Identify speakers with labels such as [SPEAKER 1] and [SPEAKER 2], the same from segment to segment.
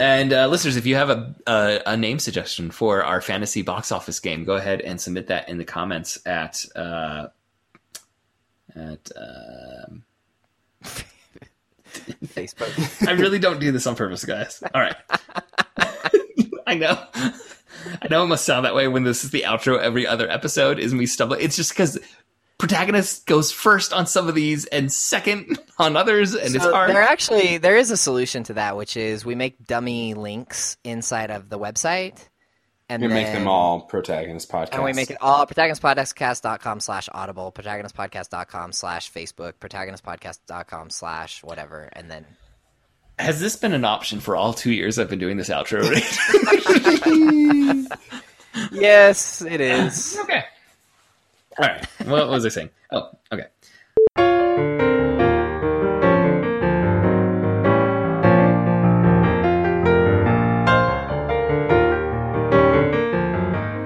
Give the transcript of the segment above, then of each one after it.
[SPEAKER 1] And uh, listeners, if you have a, a a name suggestion for our fantasy box office game, go ahead and submit that in the comments at uh, at. Um,
[SPEAKER 2] Facebook.
[SPEAKER 1] I really don't do this on purpose, guys. All right. I know. I know it must sound that way when this is the outro every other episode is me stumbling. It's just because protagonist goes first on some of these and second on others, and it's hard.
[SPEAKER 2] there actually there is a solution to that, which is we make dummy links inside of the website, and
[SPEAKER 3] We
[SPEAKER 2] then
[SPEAKER 3] make them all protagonist podcast.
[SPEAKER 2] And we make it all protagonistpodcast.com slash audible, protagonistpodcast.com slash Facebook, protagonistpodcast.com slash whatever, and then
[SPEAKER 1] Has this been an option for all two years I've been doing this outro? Right?
[SPEAKER 2] Yes, it is.
[SPEAKER 1] okay. All right. What was I saying? Oh, okay.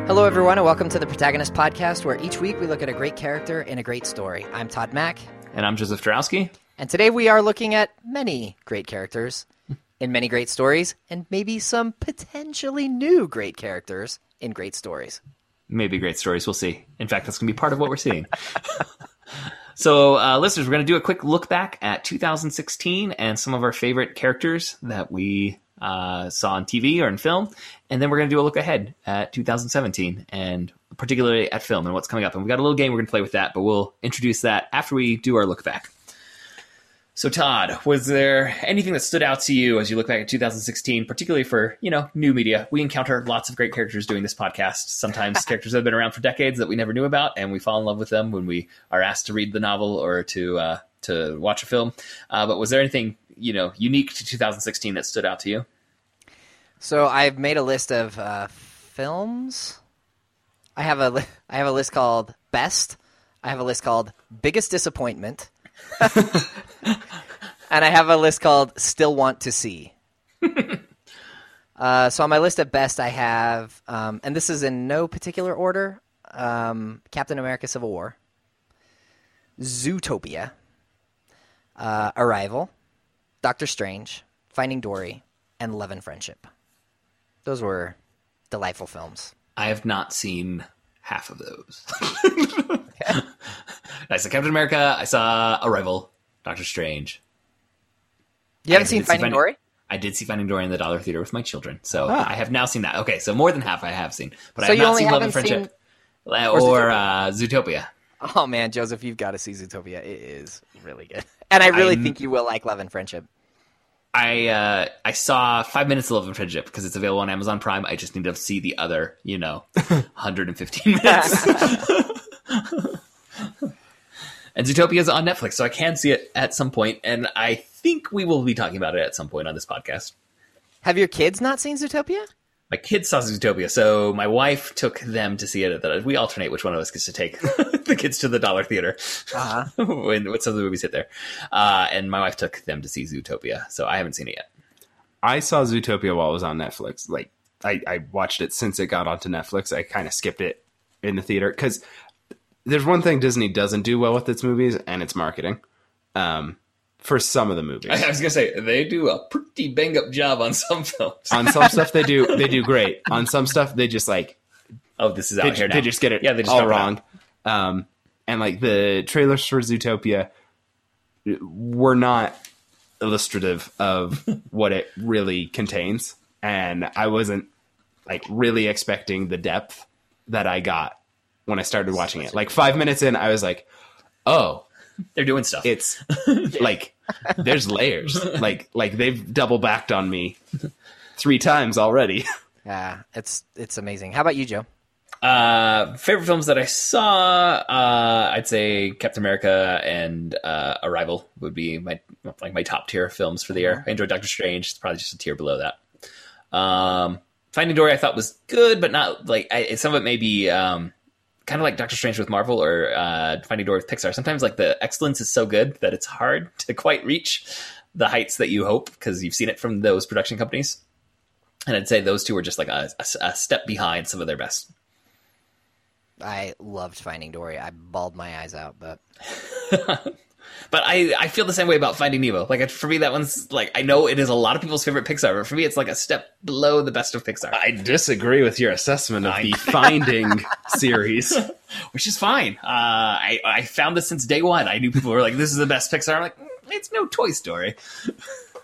[SPEAKER 2] Hello, everyone, and welcome to the Protagonist Podcast, where each week we look at a great character in a great story. I'm Todd Mack,
[SPEAKER 1] And I'm Joseph Drowski.
[SPEAKER 2] and today we are looking at many great characters in many great stories, and maybe some potentially new great characters in great stories.
[SPEAKER 1] Maybe great stories. We'll see. In fact, that's going to be part of what we're seeing. so, uh, listeners, we're going to do a quick look back at 2016 and some of our favorite characters that we uh, saw on TV or in film. And then we're going to do a look ahead at 2017 and particularly at film and what's coming up. And we've got a little game we're going to play with that, but we'll introduce that after we do our look back. So, Todd, was there anything that stood out to you as you look back at 2016, particularly for you know new media? We encounter lots of great characters doing this podcast. Sometimes characters that have been around for decades that we never knew about, and we fall in love with them when we are asked to read the novel or to uh, to watch a film. Uh, but was there anything you know unique to 2016 that stood out to you?
[SPEAKER 2] So I've made a list of uh, films. I have a li- I have a list called best. I have a list called biggest disappointment, and I have a list called still want to see. uh, so on my list of best, I have, um, and this is in no particular order: um, Captain America: Civil War, Zootopia, uh, Arrival, Doctor Strange, Finding Dory, and Love and Friendship. Those were delightful films.
[SPEAKER 1] I have not seen half of those. I saw Captain America. I saw Arrival, Doctor Strange.
[SPEAKER 2] You haven't seen
[SPEAKER 1] did see
[SPEAKER 2] Finding
[SPEAKER 1] Finding-
[SPEAKER 2] Dory?
[SPEAKER 1] I did see Finding Dory in the Dollar Theater with my children, so
[SPEAKER 3] Ah.
[SPEAKER 1] I have now seen that. Okay, so more than half I have seen, but
[SPEAKER 2] So
[SPEAKER 1] I have not seen Love and Friendship
[SPEAKER 2] or
[SPEAKER 1] or,
[SPEAKER 2] Zootopia?
[SPEAKER 1] uh, Zootopia.
[SPEAKER 2] Oh man, Joseph, you've got to see Zootopia. It is really good, and I really
[SPEAKER 1] I'm-
[SPEAKER 2] think you will like Love and Friendship.
[SPEAKER 1] I uh, I saw five minutes of Love and Friendship because it's available on Amazon Prime. I just need to see the other, you know, 115 minutes. and Zootopia is on Netflix, so I can see it at some point, and I think we will be talking about it at some point on this podcast.
[SPEAKER 2] Have your kids not seen Zootopia?
[SPEAKER 1] My kids saw Zootopia, so my wife took them to see it. At the, we alternate which one of us gets to take the kids to the Dollar Theater
[SPEAKER 2] Uh-huh.
[SPEAKER 1] when, when some of the movies hit there. Uh, and my wife took them to see Zootopia, so I haven't seen it yet.
[SPEAKER 3] I saw Zootopia while it was on Netflix. Like I, I watched it since it got onto Netflix. I kind of skipped it in the theater because there's one thing Disney doesn't do well with its movies, and it's marketing. Um, for some of the movies,
[SPEAKER 1] I was gonna say they do a pretty bang up job on some films.
[SPEAKER 3] on some stuff they do they do great. On some stuff they just like
[SPEAKER 1] oh, this is out
[SPEAKER 3] they,
[SPEAKER 1] here now.
[SPEAKER 3] they just get it
[SPEAKER 1] Yeah, they just
[SPEAKER 3] all
[SPEAKER 1] drop it out.
[SPEAKER 3] wrong. Um, and like the trailers for Zootopia were not illustrative of what it really contains, and I wasn't like really expecting the depth that I got when I started watching it. Like five minutes in, I was like, "Oh,
[SPEAKER 1] They're doing stuff.
[SPEAKER 3] it's like there's layers. Like like they've double backed on me three times already."
[SPEAKER 2] Yeah, it's it's amazing. How about you, Joe?
[SPEAKER 1] Uh, favorite films that I saw, uh, I'd say Captain America and uh, Arrival would be my like my top tier films for the year. I enjoyed Doctor Strange; it's probably just a tier below that. Um, Finding Dory I thought was good, but not like I, some of it may be um, kind of like Doctor Strange with Marvel or uh, Finding Dory with Pixar. Sometimes like the excellence is so good that it's hard to quite reach the heights that you hope because you've seen it from those production companies. And I'd say those two were just like a, a, a step behind some of their best.
[SPEAKER 2] I loved Finding Dory. I bawled my eyes out, but
[SPEAKER 1] But I, I feel the same way about Finding Nemo. Like for me, that one's like I know it is a lot of people's favorite Pixar, but for me, it's like a step below the best of Pixar,
[SPEAKER 3] I disagree with your assessment of
[SPEAKER 1] I-
[SPEAKER 3] the Finding series.
[SPEAKER 1] which is fine. Uh, I I found this since day one. I knew people were like, "This is the best Pixar." I'm like, "Mm, it's no Toy Story.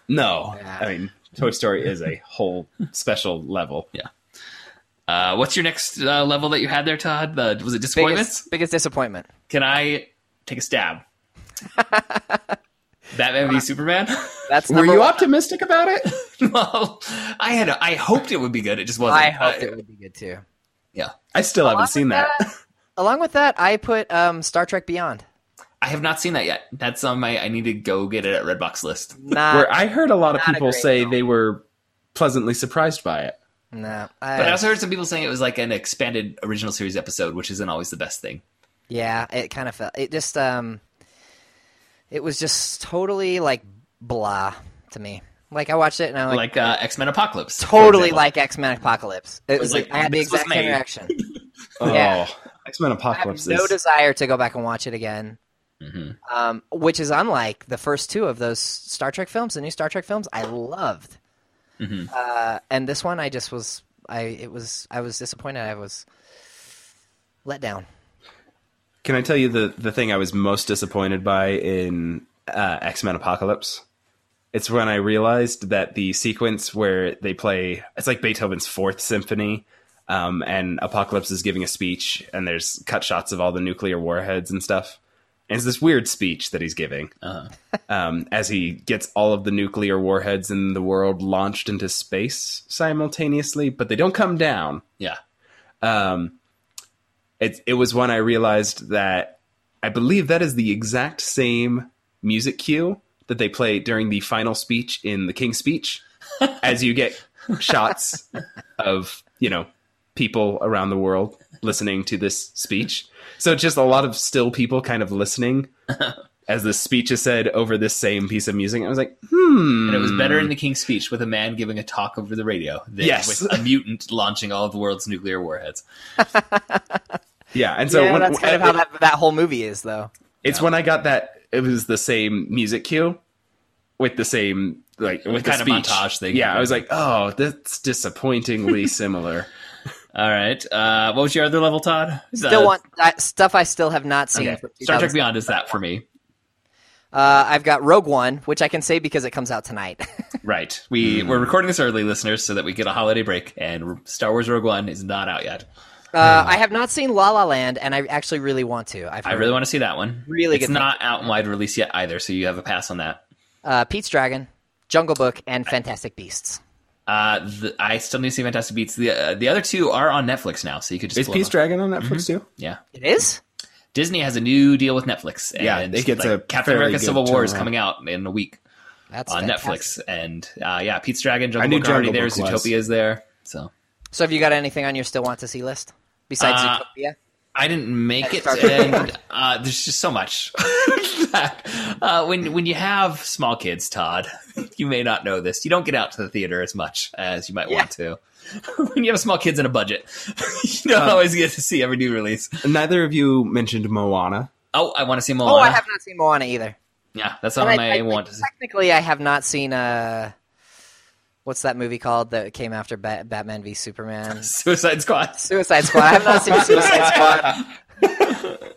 [SPEAKER 3] No,
[SPEAKER 2] Yeah.
[SPEAKER 3] I mean Toy Story is a whole special level. Yeah.
[SPEAKER 1] Uh, what's your next uh, level that you had there, Todd? The, was it disappointments?
[SPEAKER 2] Biggest, biggest disappointment.
[SPEAKER 1] Can I take a stab? Batman v Superman.
[SPEAKER 2] That's
[SPEAKER 3] Were you
[SPEAKER 2] one.
[SPEAKER 3] optimistic about it?
[SPEAKER 1] well, I had a, I hoped it would be good. It just wasn't.
[SPEAKER 2] I hoped
[SPEAKER 1] Uh,
[SPEAKER 2] it would be good too.
[SPEAKER 1] Yeah,
[SPEAKER 3] I still haven't seen that.
[SPEAKER 2] Along with that, I put um, Star Trek Beyond.
[SPEAKER 1] I have not seen that yet. That's on my. I need to go get it at Redbox list.
[SPEAKER 2] Not,
[SPEAKER 3] Where I heard a lot of people say
[SPEAKER 2] film.
[SPEAKER 3] they were pleasantly surprised by it.
[SPEAKER 2] no,
[SPEAKER 1] But I
[SPEAKER 2] I,
[SPEAKER 1] also heard some people saying it was like an expanded original series episode, which isn't always the best thing.
[SPEAKER 2] yeah, it kind of felt. It just um, it was just totally like blah to me. Like I watched it and I'm like,
[SPEAKER 1] Like uh, X Men Apocalypse.
[SPEAKER 2] totally like X Men Apocalypse. It was
[SPEAKER 1] like,
[SPEAKER 2] like, I had the exact same reaction.
[SPEAKER 3] Oh,
[SPEAKER 2] Yeah.
[SPEAKER 3] X Men
[SPEAKER 2] I have
[SPEAKER 3] Apocalypse
[SPEAKER 2] no
[SPEAKER 3] is
[SPEAKER 2] desire to go back and watch it again.
[SPEAKER 1] Mhm.
[SPEAKER 2] Um, which is unlike the first two of those Star Trek films, the new Star Trek films. I loved,
[SPEAKER 1] Mhm.
[SPEAKER 2] uh, and this one I just was. I it was I was disappointed. I was let down.
[SPEAKER 3] Can I tell you the the thing I was most disappointed by in uh, X Men Apocalypse? It's when I realized that the sequence where they play it's like Beethoven's Fourth Symphony, um, and Apocalypse is giving a speech, and there's cut shots of all the nuclear warheads and stuff. And it's this weird speech that he's giving
[SPEAKER 1] Uh-huh.
[SPEAKER 3] um, as he gets all of the nuclear warheads in the world launched into space simultaneously, but they don't come down
[SPEAKER 1] Yeah.
[SPEAKER 3] um, it it was when I realized that I believe that is the exact same music cue that they play during the final speech in the King's Speech, as you get shots of you know people around the world listening to this speech. So just a lot of still people kind of listening as the speech is said over this same piece of music. I was like, hmm.
[SPEAKER 1] And it was better in the King's Speech with a man giving a talk over the radio than
[SPEAKER 3] Yes.
[SPEAKER 1] with a mutant launching all of the world's nuclear warheads.
[SPEAKER 3] Yeah, and so
[SPEAKER 2] yeah,
[SPEAKER 3] when,
[SPEAKER 2] that's kind of how that that whole movie is, though.
[SPEAKER 3] It's when I got that it was the same music cue with the same like with the
[SPEAKER 1] kind of montage thing.
[SPEAKER 3] Yeah, I was like, oh, that's disappointingly similar.
[SPEAKER 1] All right. Uh, what was your other level, Todd?
[SPEAKER 2] Still
[SPEAKER 1] Uh,
[SPEAKER 2] want uh, stuff I still have not seen.
[SPEAKER 1] okay. Star Trek Beyond is that for me.
[SPEAKER 2] Uh, I've got Rogue One, which I can say because it comes out tonight.
[SPEAKER 1] Right. We we're recording this early, listeners, so that we get a holiday break. And Star Wars Rogue One is not out yet.
[SPEAKER 2] Uh, I have not seen La La Land, and I actually really want to. I've
[SPEAKER 1] I really want to see that one.
[SPEAKER 2] Really
[SPEAKER 1] it's
[SPEAKER 2] good
[SPEAKER 1] not out in wide release yet either, so you have a pass on that.
[SPEAKER 2] uh, Pete's Dragon, Jungle Book, and Fantastic Beasts.
[SPEAKER 1] Uh, the, I still need to see Fantastic Beasts. The uh, the other two are on Netflix now, so you could just
[SPEAKER 3] Is
[SPEAKER 1] pull
[SPEAKER 3] Peace. Dragon on Netflix too?
[SPEAKER 1] Yeah,
[SPEAKER 2] It is.
[SPEAKER 1] Disney has a new deal with Netflix. And
[SPEAKER 3] Yeah, it gets a
[SPEAKER 1] Captain America: Civil War is coming out in a week
[SPEAKER 2] That's
[SPEAKER 1] on
[SPEAKER 2] fantastic.
[SPEAKER 1] Netflix, and uh, yeah, Pete's Dragon,
[SPEAKER 3] I
[SPEAKER 1] Jungle
[SPEAKER 3] knew
[SPEAKER 1] Book are already
[SPEAKER 3] Jungle
[SPEAKER 1] there,
[SPEAKER 3] was.
[SPEAKER 1] Zootopia is there. So
[SPEAKER 2] So, have you got anything on your still want to see list besides
[SPEAKER 1] Uh,
[SPEAKER 2] Zootopia?
[SPEAKER 1] I didn't make it, and uh, there's just so much. that, uh, when when you have small kids, Todd, you may not know this. You don't get out to the theater as much as you might
[SPEAKER 2] Yeah.
[SPEAKER 1] want to. when you have small kids and a budget, you don't
[SPEAKER 3] Um,
[SPEAKER 1] always get to see every new release.
[SPEAKER 3] Neither of you mentioned Moana.
[SPEAKER 1] Oh, I want to see Moana.
[SPEAKER 2] Oh, I have not seen Moana either.
[SPEAKER 1] Yeah, that's
[SPEAKER 2] And
[SPEAKER 1] on
[SPEAKER 2] I-
[SPEAKER 1] my
[SPEAKER 2] I-
[SPEAKER 1] want to see.
[SPEAKER 2] Technically, I have not seen. Uh, what's that movie called that came after Bat- Batman v Superman?
[SPEAKER 1] Suicide Squad.
[SPEAKER 2] Suicide Squad. I have not seen Suicide Squad.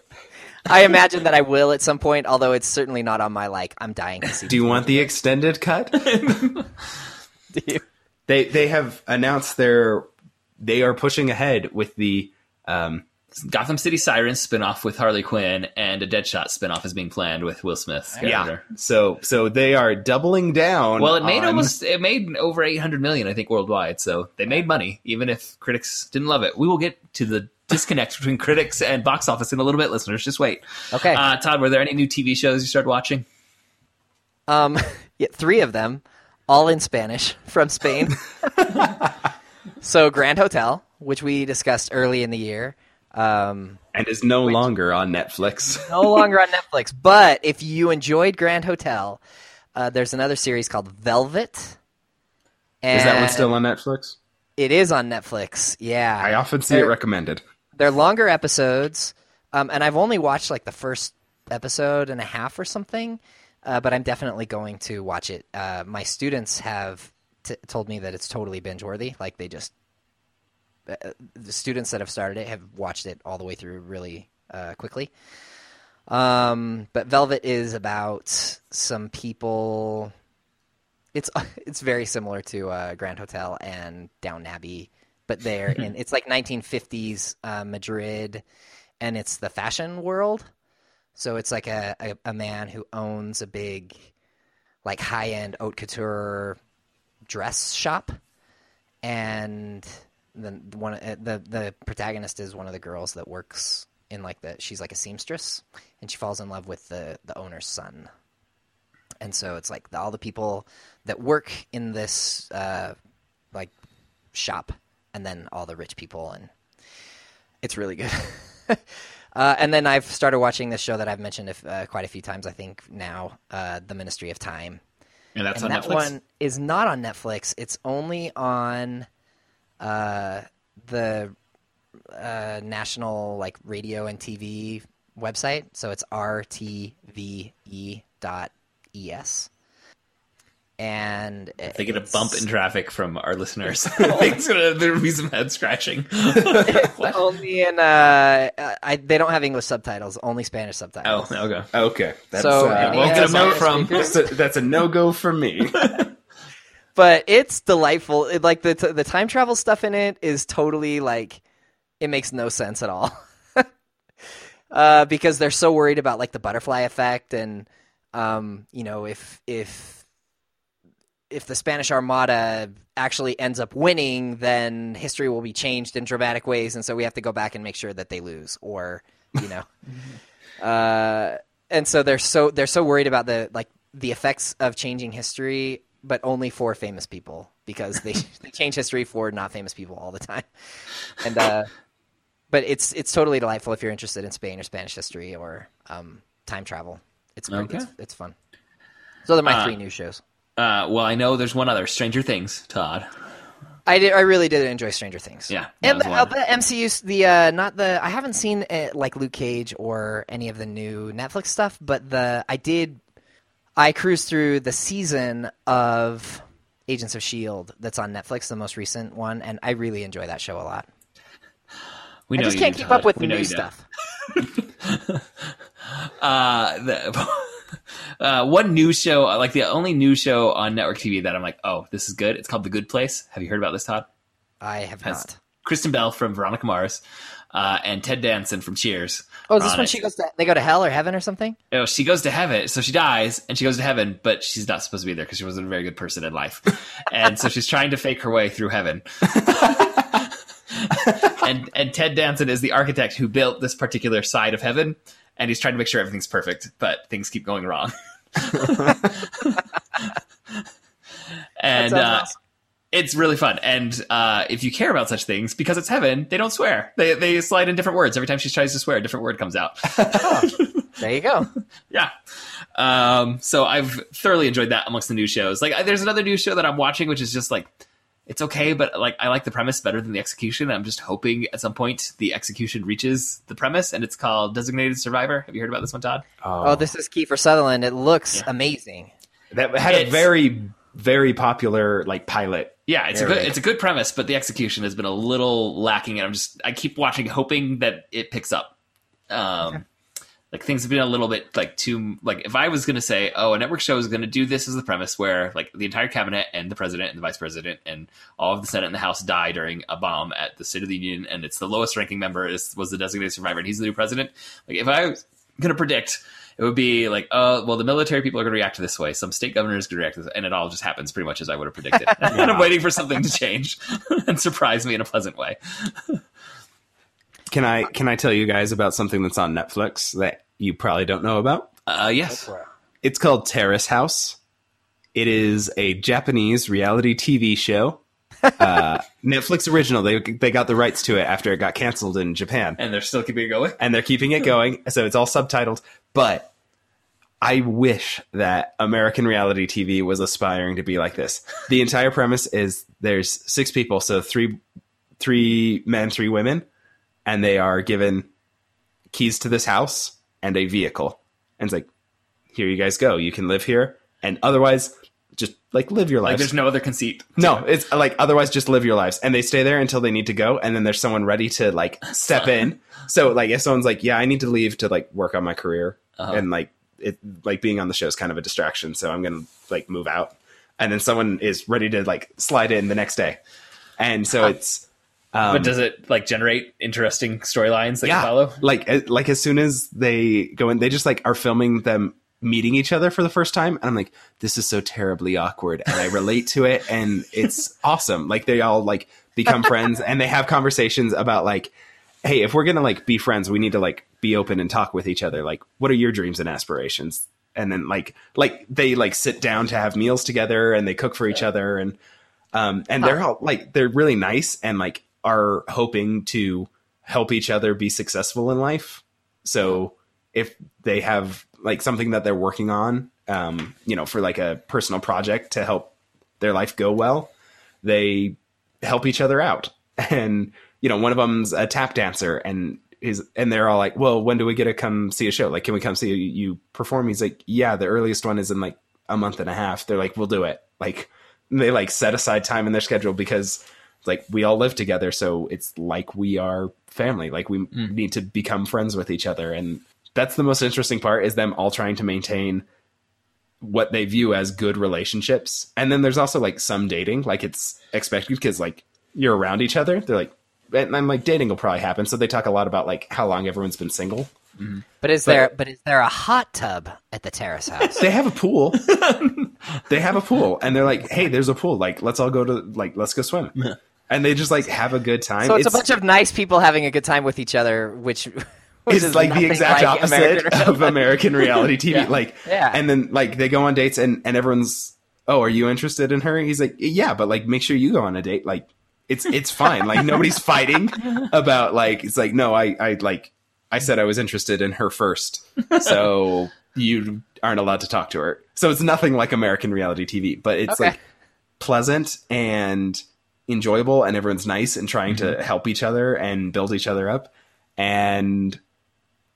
[SPEAKER 2] I imagine that I will at some point, although it's certainly not on my like. I'm dying to see.
[SPEAKER 3] Do you want the extended cut?
[SPEAKER 2] Do you?
[SPEAKER 3] they they have announced their they are pushing ahead with the um,
[SPEAKER 1] Gotham City Sirens spinoff with Harley Quinn and a Deadshot spinoff is being planned with Will Smith.
[SPEAKER 3] yeah. So so they are doubling down.
[SPEAKER 1] Well, it made
[SPEAKER 3] on-
[SPEAKER 1] almost it made over 800 million, I think, worldwide. So they made money, even if critics didn't love it. We will get to the disconnect between critics and box office in a little bit, listeners. Just wait.
[SPEAKER 2] Okay.
[SPEAKER 1] Uh, Todd, were there any new TV shows you started watching?
[SPEAKER 2] Um, yeah, three of them, all in Spanish from Spain. so Grand Hotel, which we discussed early in the year, um,
[SPEAKER 3] and is no longer on Netflix.
[SPEAKER 2] no longer on Netflix. But if you enjoyed Grand Hotel, uh, there's another series called Velvet.
[SPEAKER 3] Is that one still on Netflix?
[SPEAKER 2] It is on Netflix. Yeah,
[SPEAKER 3] I often see it
[SPEAKER 2] They're-
[SPEAKER 3] recommended.
[SPEAKER 2] They're longer episodes, um, and I've only watched like the first episode and a half or something, uh, but I'm definitely going to watch it. Uh, my students have t- told me that it's totally binge worthy. Like they just the students that have started it have watched it all the way through really uh, quickly. Um, but Velvet is about some people. It's it's very similar to uh, Grand Hotel and Downton Abbey, but they're in it's like 1950s uh, Madrid, and it's the fashion world. So it's like a, a, a man who owns a big, like high end haute couture dress shop, and then one uh, the the protagonist is one of the girls that works in like the she's like a seamstress, and she falls in love with the the owner's son. And so it's like the, all the people that work in this uh, like shop, and then all the rich people, and it's really good. uh, and then I've started watching this show that I've mentioned if, uh, quite a few times. I think now, uh, the Ministry of Time,
[SPEAKER 1] And that's
[SPEAKER 2] and
[SPEAKER 1] on
[SPEAKER 2] that
[SPEAKER 1] Netflix.
[SPEAKER 2] one is not on Netflix. It's only on uh, the uh, national like radio and TV website. So it's rtve dot es. And
[SPEAKER 1] If they get a bump in traffic from our listeners. I think it's gonna, there'll be some head scratching.
[SPEAKER 2] only in uh, I, they don't have English subtitles, only Spanish subtitles.
[SPEAKER 1] oh, okay.
[SPEAKER 3] Okay, that's
[SPEAKER 2] So,
[SPEAKER 3] uh,
[SPEAKER 2] any,
[SPEAKER 1] Won't get a note from-
[SPEAKER 3] that's a, that's a no go for me.
[SPEAKER 2] But it's delightful. It, like the t- the time travel stuff in it is totally like it makes no sense at all. uh, because they're so worried about like the butterfly effect and um, you know if if if the Spanish Armada actually ends up winning, then history will be changed in dramatic ways, and so we have to go back and make sure that they lose, or you know, uh, and so they're so they're so worried about the like the effects of changing history, but only for famous people because they they change history for not famous people all the time, and uh, but it's it's totally delightful if you're interested in Spain or Spanish history or um, time travel. It's pretty,
[SPEAKER 1] Okay.
[SPEAKER 2] it's, it's fun. So they're my
[SPEAKER 1] Uh,
[SPEAKER 2] three new shows.
[SPEAKER 1] Uh, well, I know there's one other, Stranger Things, Todd.
[SPEAKER 2] I did. I really did enjoy Stranger Things.
[SPEAKER 1] Yeah,
[SPEAKER 2] and the, the MCU, the uh, not the. I haven't seen uh, like Luke Cage or any of the new Netflix stuff, but the I did. I cruised through the season of Agents of Shield that's on Netflix, the most recent one, and I really enjoy that show a lot.
[SPEAKER 1] We
[SPEAKER 2] I just can't keep
[SPEAKER 1] Todd.
[SPEAKER 2] up with
[SPEAKER 1] We
[SPEAKER 2] the new stuff.
[SPEAKER 1] Uh, the, uh, one new show, like the only new show on network TV that I'm like, oh, this is good. It's called The Good Place. Have you heard about this, Todd?
[SPEAKER 2] I have
[SPEAKER 1] Has
[SPEAKER 2] not.
[SPEAKER 1] Kristen Bell from Veronica Mars uh, and Ted Danson from Cheers.
[SPEAKER 2] Oh, is this when
[SPEAKER 1] it.
[SPEAKER 2] she goes to they go to hell or heaven or something?
[SPEAKER 1] Oh, she goes to heaven. So she dies and she goes to heaven, but she's not supposed to be there because she wasn't a very good person in life. and so she's trying to fake her way through heaven. and and Ted Danson is the architect who built this particular side of heaven, and he's trying to make sure everything's perfect, but things keep going wrong. and uh,
[SPEAKER 2] awesome.
[SPEAKER 1] It's really fun. And uh, if you care about such things, because it's heaven, they don't swear. They they slide in different words every time she tries to swear. A different word comes out.
[SPEAKER 2] There you go.
[SPEAKER 1] Yeah. Um, so I've thoroughly enjoyed that amongst the new shows. Like, I- there's another new show that I'm watching, which is just like, it's okay, but like, I like the premise better than the execution. I'm just hoping at some point the execution reaches the premise, and it's called Designated Survivor. Have you heard about this one, Todd?
[SPEAKER 2] Oh, this is Kiefer Sutherland. It looks
[SPEAKER 1] Yeah.
[SPEAKER 2] amazing.
[SPEAKER 3] that had a very very popular like pilot.
[SPEAKER 1] Yeah, it's a good it's a good premise, but the execution has been a little lacking, and I'm just I keep watching, hoping that it picks up. Um, like things have been a little bit like too like if I was going to say, oh, a network show is going to do this as the premise, where like the entire cabinet and the president and the vice president and all of the senate and the house die during a bomb at the State of the Union, and it's the lowest ranking member is was the designated survivor, and he's the new president. Like if I was going to predict. It would be like, oh, well, the military people are going to react this way. Some state governors going to react to this, and it all just happens pretty much as I would have predicted. and I'm waiting for something to change and surprise me in a pleasant way.
[SPEAKER 3] Can I can I tell you guys about something that's on Netflix that you probably don't know about?
[SPEAKER 1] Uh, yes.
[SPEAKER 3] It's called Terrace House. It is a Japanese reality TV show. Uh, Netflix original. They they got the rights to it after it got canceled in Japan,
[SPEAKER 1] And they're still keeping it going.
[SPEAKER 3] and they're keeping it going. So it's all subtitled. But I wish that American reality TV was aspiring to be like this. The entire premise is there's six people, so three three men, three women, and they are given keys to this house and a vehicle. and it's like, here you guys go. You can live here, and otherwise, just like live your
[SPEAKER 1] Like
[SPEAKER 3] lives.
[SPEAKER 1] there's no other conceit.
[SPEAKER 3] no, it's like otherwise, just live your lives, and they stay there until they need to go, and then there's someone ready to like step in. So like, if someone's like, yeah, I need to leave to like work on my career,
[SPEAKER 1] Uh-huh.
[SPEAKER 3] and like it like being on the show is kind of a distraction, so I'm gonna like move out, and then someone is ready to like slide in the next day, and so it's. Um,
[SPEAKER 1] But does it like generate interesting storylines that you follow?
[SPEAKER 3] like uh, like as soon as they go in, they just like are filming them meeting each other for the first time, and I'm like, this is so terribly awkward, and I relate to it, and it's awesome. Like they all like become friends, and they have conversations about like, hey, if we're gonna like be friends, we need to like be open and talk with each other. Like, what are your dreams and aspirations? And then like like they like sit down to have meals together, and they cook for each other, and um and they're all like they're really nice and like are hoping to help each other be successful in life. So if they have like something that they're working on, um, you know, for like a personal project to help their life go well, they help each other out. And you know, one of them's a tap dancer, and is and they're all like, "Well, when do we get to come see a show? Like, can we come see you perform?" He's like, "Yeah, the earliest one is in like a month and a half." They're like, "We'll do it." Like, they like set aside time in their schedule because like we all live together so it's like we are family like we need to become friends with each other and that's the most interesting part is them all trying to maintain what they view as good relationships. And then there's also like some dating. Like it's expected because like you're around each other. They're like and I'm like dating will probably happen. So they talk a lot about like how long everyone's been single. Mm-hmm.
[SPEAKER 2] But is there but is there a hot tub at the terrace house?
[SPEAKER 3] they have a pool. They have a pool. And they're like hey there's a pool. Like let's all go to like let's go swim. And they just like have a good time.
[SPEAKER 2] So it's, a bunch of nice people having a good time with each other, which
[SPEAKER 3] it's like the exact
[SPEAKER 2] like
[SPEAKER 3] opposite
[SPEAKER 2] American
[SPEAKER 3] of American reality TV.
[SPEAKER 2] Yeah.
[SPEAKER 3] Like,
[SPEAKER 2] Yeah.
[SPEAKER 3] and then like they go on dates and and everyone's, oh, are you interested in her? He's like, yeah, but like make sure you go on a date. Like, it's it's fine. Like nobody's fighting about like it's like no, I I like I said I was interested in her first, so you aren't allowed to talk to her. So it's nothing like American reality TV, but it's
[SPEAKER 2] Okay.
[SPEAKER 3] like pleasant and enjoyable and everyone's nice and trying to help each other and build each other up and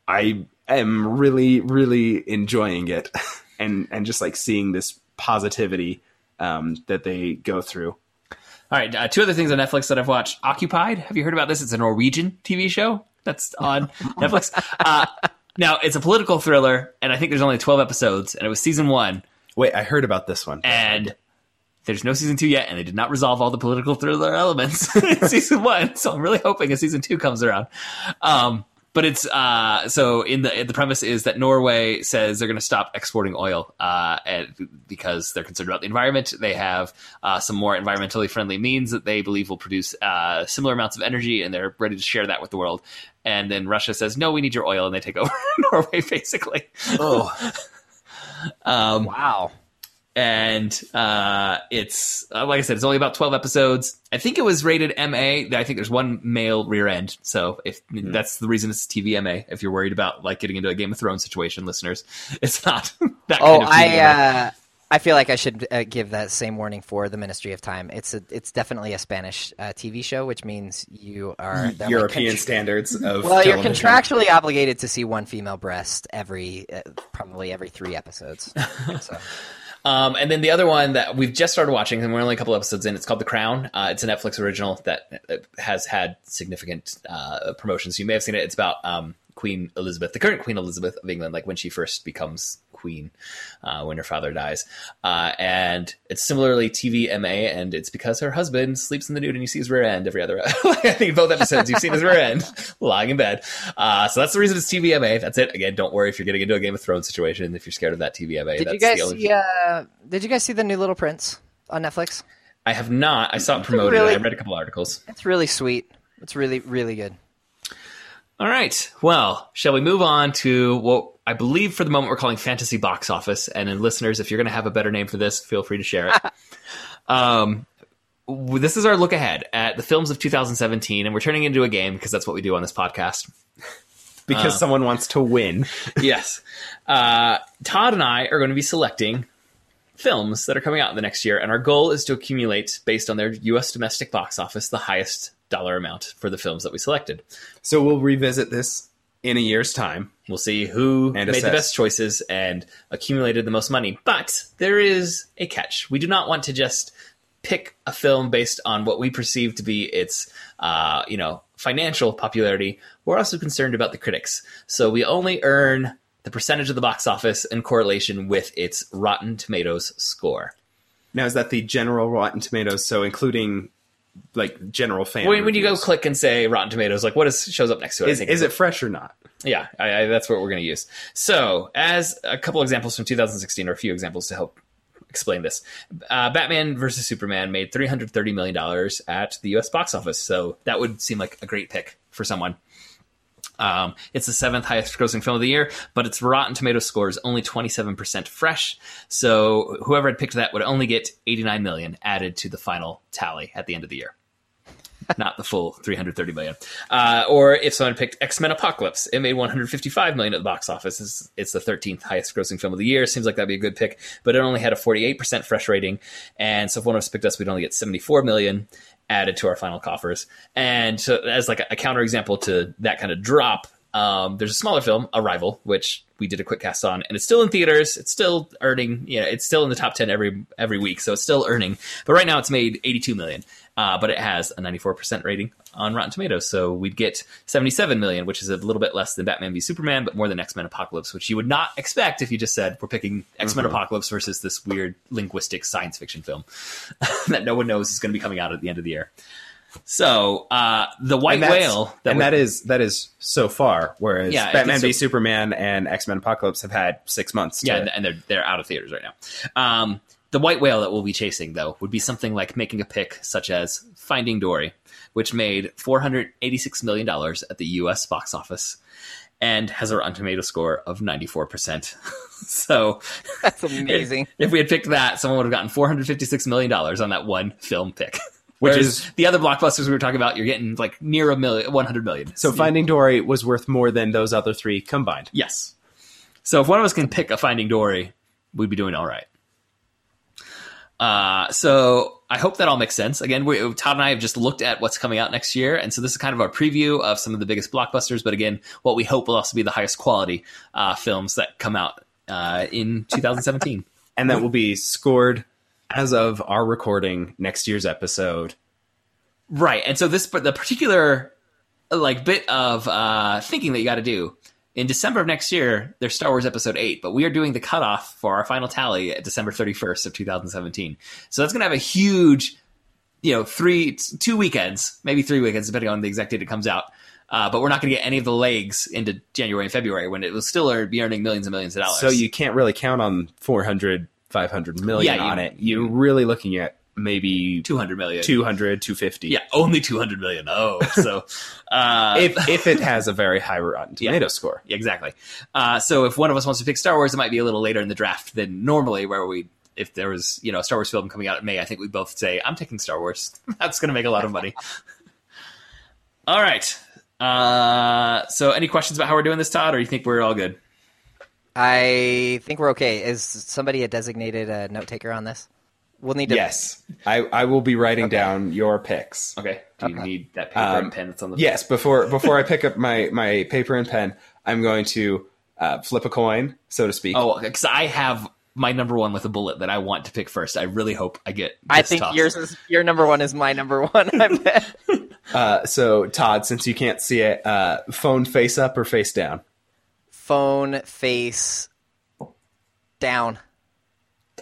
[SPEAKER 3] i am really really enjoying it and and just like seeing this positivity um, that they go through
[SPEAKER 1] All right, uh, two other things on Netflix that I've watched. Occupied. Have you heard about this? It's a Norwegian TV show that's on Netflix. Uh, now it's a political thriller, and I think there's only 12 episodes, and it was season one,
[SPEAKER 3] wait i heard about this one
[SPEAKER 1] and there's no season two yet, and they did not resolve all the political thriller elements in season one. So I'm really hoping a season two comes around. Um, but it's uh, so in the the premise is that Norway says they're going to stop exporting oil uh, and because they're concerned about the environment. They have uh, some more environmentally friendly means that they believe will produce uh, similar amounts of energy, and they're ready to share that with the world. And then Russia says, "No, we need your oil," and they take over Norway, basically.
[SPEAKER 3] oh
[SPEAKER 1] Um,
[SPEAKER 2] Wow.
[SPEAKER 1] And uh, it's uh, like I said, it's only about twelve episodes. I think it was rated MA. I think there's one male rear end, so if that's the reason it's TV MA. If you're worried about like getting into a Game of Thrones situation, listeners, it's not that
[SPEAKER 2] Oh,
[SPEAKER 1] kind of
[SPEAKER 2] I uh, I feel like I should uh, give that same warning for the Ministry of Time. It's a it's definitely a Spanish uh, TV show, which means you are they're like
[SPEAKER 3] european
[SPEAKER 2] contr-
[SPEAKER 3] standards of
[SPEAKER 2] Well, you're contractually obligated to see one female breast every uh, probably every three episodes. So.
[SPEAKER 1] Um, and then the other one that we've just started watching, and we're only a couple episodes in. It's called The Crown. Uh, it's a Netflix original that uh, has had significant uh, promotions. You may have seen it. It's about um, Queen Elizabeth, the current Queen Elizabeth of England, like when she first becomes queen, uh, when her father dies. Uh, and it's similarly TVMA, and it's because her husband sleeps in the nude and you see his rear end every other. I think both episodes you've seen his rear end lying in bed. Uh, so that's the reason it's TVMA. That's it. Again, don't worry if you're getting into a Game of Thrones situation. If you're scared of that TVMA.
[SPEAKER 2] Did you guys see? Uh, did you guys see the new Little Prince on Netflix?
[SPEAKER 1] I have not. I saw it promoted.
[SPEAKER 2] really-
[SPEAKER 1] I read a couple articles.
[SPEAKER 2] It's really sweet. It's really really good.
[SPEAKER 1] All right. Well, shall we move on to what I believe for the moment we're calling fantasy box office? And then listeners, if you're going to have a better name for this, feel free to share it. um, this is our look ahead at the films of 2017, and we're turning it into a game because that's what we do on this podcast.
[SPEAKER 3] because someone wants to win
[SPEAKER 1] yes. Uh, Todd and I are going to be selecting films that are coming out in the next year, and our goal is to accumulate, based on their U.S. domestic box office, the highest dollar amount for the films that we selected.
[SPEAKER 3] so we'll revisit this in a year's time.
[SPEAKER 1] We'll see who made the best choices and accumulated the most money. But there is a catch. We do not want to just pick a film based on what we perceive to be its, uh, you know, financial popularity. We're also concerned about the critics. So we only earn the percentage of the box office in correlation with its Rotten Tomatoes score.
[SPEAKER 3] Now, is that the general Rotten Tomatoes? So including like general fan.
[SPEAKER 1] When, when you go click and say Rotten Tomatoes, like what is shows up next to it?
[SPEAKER 3] Is,
[SPEAKER 1] it's
[SPEAKER 3] it fresh or not?
[SPEAKER 1] Yeah, I, I, that's what we're going to use. So, as a couple examples from 2016, or a few examples to help explain this, uh, Batman versus Superman made 330 million dollars at the U.S. box office. So that would seem like a great pick for someone. Um, it's the seventh highest grossing film of the year, but its Rotten Tomato score is only 27% fresh. So whoever had picked that would only get 89 million added to the final tally at the end of the year. Not the full 330 million. Uh, or if someone picked X Men Apocalypse, it made 155 million at the box office. It's, it's the 13th highest grossing film of the year. Seems like that'd be a good pick, but it only had a 48% fresh rating. And so if one of us picked us, we'd only get 74 million added to our final coffers. And so, as like a, counterexample to that kind of drop, um, there's a smaller film, Arrival, which we did a quick cast on, and it's still in theaters. It's still earning, you know, it's still in the top ten every every week, so it's still earning. But right now, it's made 82 million, uh, but it has a 94 percent rating on Rotten Tomatoes. So we'd get 77 million, which is a little bit less than Batman v Superman, but more than X Men Apocalypse, which you would not expect if you just said we're picking X Men Apocalypse versus this weird linguistic science fiction film that no one knows is going to be coming out at the end of the year. So uh, the White
[SPEAKER 3] And
[SPEAKER 1] Whale,
[SPEAKER 3] and
[SPEAKER 1] we're-
[SPEAKER 3] that is that is so far. Whereas
[SPEAKER 1] Yeah,
[SPEAKER 3] Batman
[SPEAKER 1] think
[SPEAKER 3] v
[SPEAKER 1] so.
[SPEAKER 3] Superman and X Men Apocalypse have had six months. To,
[SPEAKER 1] Yeah, and, and they're they're out of theaters right now. Um, the white whale that we'll be chasing, though, would be something like making a pick such as Finding Dory, which made four hundred eighty six million dollars at the U.S. box office and has a Rotten Tomato score of ninety four percent. So
[SPEAKER 2] That's amazing.
[SPEAKER 1] if we had picked that, someone would have gotten four hundred fifty six million dollars on that one film pick.
[SPEAKER 3] Which
[SPEAKER 1] Whereas
[SPEAKER 3] is-
[SPEAKER 1] the other blockbusters we were talking about, you're getting like near a million, one hundred million.
[SPEAKER 3] so Finding Dory was worth more than those other three combined.
[SPEAKER 1] Yes. So if one of us can pick a Finding Dory, we'd be doing all right. Uh, so I hope that all makes sense. Again, we, Todd and I have just looked at what's coming out next year, and so this is kind of our preview of some of the biggest blockbusters. But again, what we hope will also be the highest quality uh, films that come out uh, in 2017.
[SPEAKER 3] and that will be scored as of our recording next year's episode.
[SPEAKER 1] Right. And so this but the particular like bit of uh thinking that you got to do in December of next year, there's Star Wars Episode 8, but we are doing the cutoff for our final tally at December 31st of 2017. So that's going to have a huge, you know, three, two weekends, maybe three weekends, depending on the exact date it comes out. Uh, but we're not going to get any of the legs into January and February when it will still be earning millions and millions of dollars.
[SPEAKER 3] So you can't really count on 400, 500 million
[SPEAKER 1] Yeah, you-
[SPEAKER 3] on it. You're really looking at maybe
[SPEAKER 1] 200 million.
[SPEAKER 3] 200, 250.
[SPEAKER 1] Yeah, only 200 million. Oh, so uh,
[SPEAKER 3] If, if it has a very high Rotten
[SPEAKER 1] Yeah.
[SPEAKER 3] Tomato score.
[SPEAKER 1] Exactly. Uh, so if one of us wants to pick Star Wars, it might be a little later in the draft than normally, where we, if there was, you know, a Star Wars film coming out in May, I think we both say, I'm taking Star Wars. That's going to make a lot of money. all right. Uh, so any questions about how we're doing this, Todd, or you think we're all good?
[SPEAKER 2] I think we're okay. Is somebody a designated uh, note taker on this? We'll need to.
[SPEAKER 3] Yes. I, I will be writing down your picks.
[SPEAKER 1] Okay. Do you
[SPEAKER 2] Okay.
[SPEAKER 1] need that paper
[SPEAKER 3] Um,
[SPEAKER 1] and pen that's on the
[SPEAKER 3] Yes, before before I pick up my, my paper and pen, I'm going to uh, flip a coin, so to speak.
[SPEAKER 1] Oh, because I have my number one with a bullet that I want to pick first. I really hope I get.
[SPEAKER 2] I think
[SPEAKER 1] tossed.
[SPEAKER 2] yours is your number one is my number one. I bet.
[SPEAKER 3] Uh, so, Todd, since you can't see it, uh, phone face up or face down?
[SPEAKER 2] Phone face down.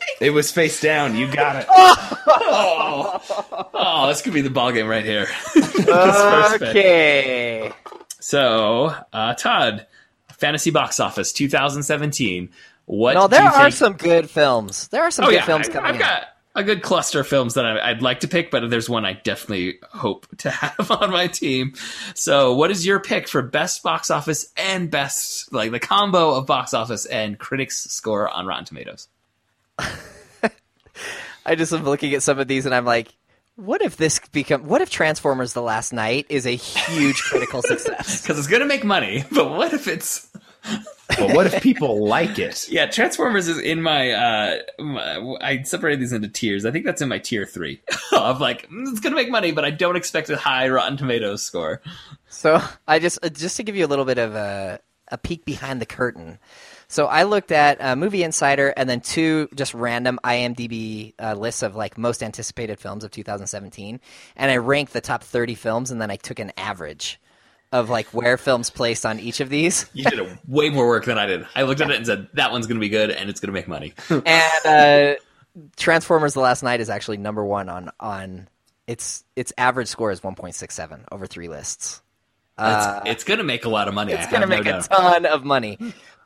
[SPEAKER 3] It was face down. You got it.
[SPEAKER 1] Oh, oh, this could be the ball game right here. This first pick.
[SPEAKER 2] Okay.
[SPEAKER 1] So, uh, Todd, Fantasy Box Office 2017. What?
[SPEAKER 2] No,
[SPEAKER 1] do
[SPEAKER 2] there
[SPEAKER 1] you
[SPEAKER 2] are
[SPEAKER 1] think-
[SPEAKER 2] some good films. There are some
[SPEAKER 1] Oh
[SPEAKER 2] good
[SPEAKER 1] yeah,
[SPEAKER 2] films
[SPEAKER 1] I,
[SPEAKER 2] coming
[SPEAKER 1] I've got a good cluster of films that I'd like to pick, but there's one I definitely hope to have on my team. So, what is your pick for best box office and best like the combo of box office and critics score on Rotten Tomatoes?
[SPEAKER 2] I just am looking at some of these and I'm like, what if this become? What if Transformers: The Last Knight is a huge critical success?
[SPEAKER 1] Because it's going to make money, but what if it's
[SPEAKER 3] but what if people like it?
[SPEAKER 1] Yeah, Transformers is in my, uh, my. I separated these into tiers. I think that's in my tier three of like mm, it's gonna make money, but I don't expect a high Rotten Tomatoes score.
[SPEAKER 2] So I just uh, just to give you a little bit of a a peek behind the curtain. So I looked at uh, Movie Insider and then two just random IMDb uh, lists of like most anticipated films of 2017, and I ranked the top 30 films, and then I took an average of like where films placed on each of these.
[SPEAKER 1] You did a, way more work than I did. I looked at it and said that one's gonna be good and it's gonna make money.
[SPEAKER 2] and uh, Transformers: The Last Knight is actually number one on on its its average score is 1.67 over three lists.
[SPEAKER 1] It's, it's gonna make a lot of money.
[SPEAKER 2] It's going to
[SPEAKER 1] no
[SPEAKER 2] make a
[SPEAKER 1] doubt.
[SPEAKER 2] ton of money,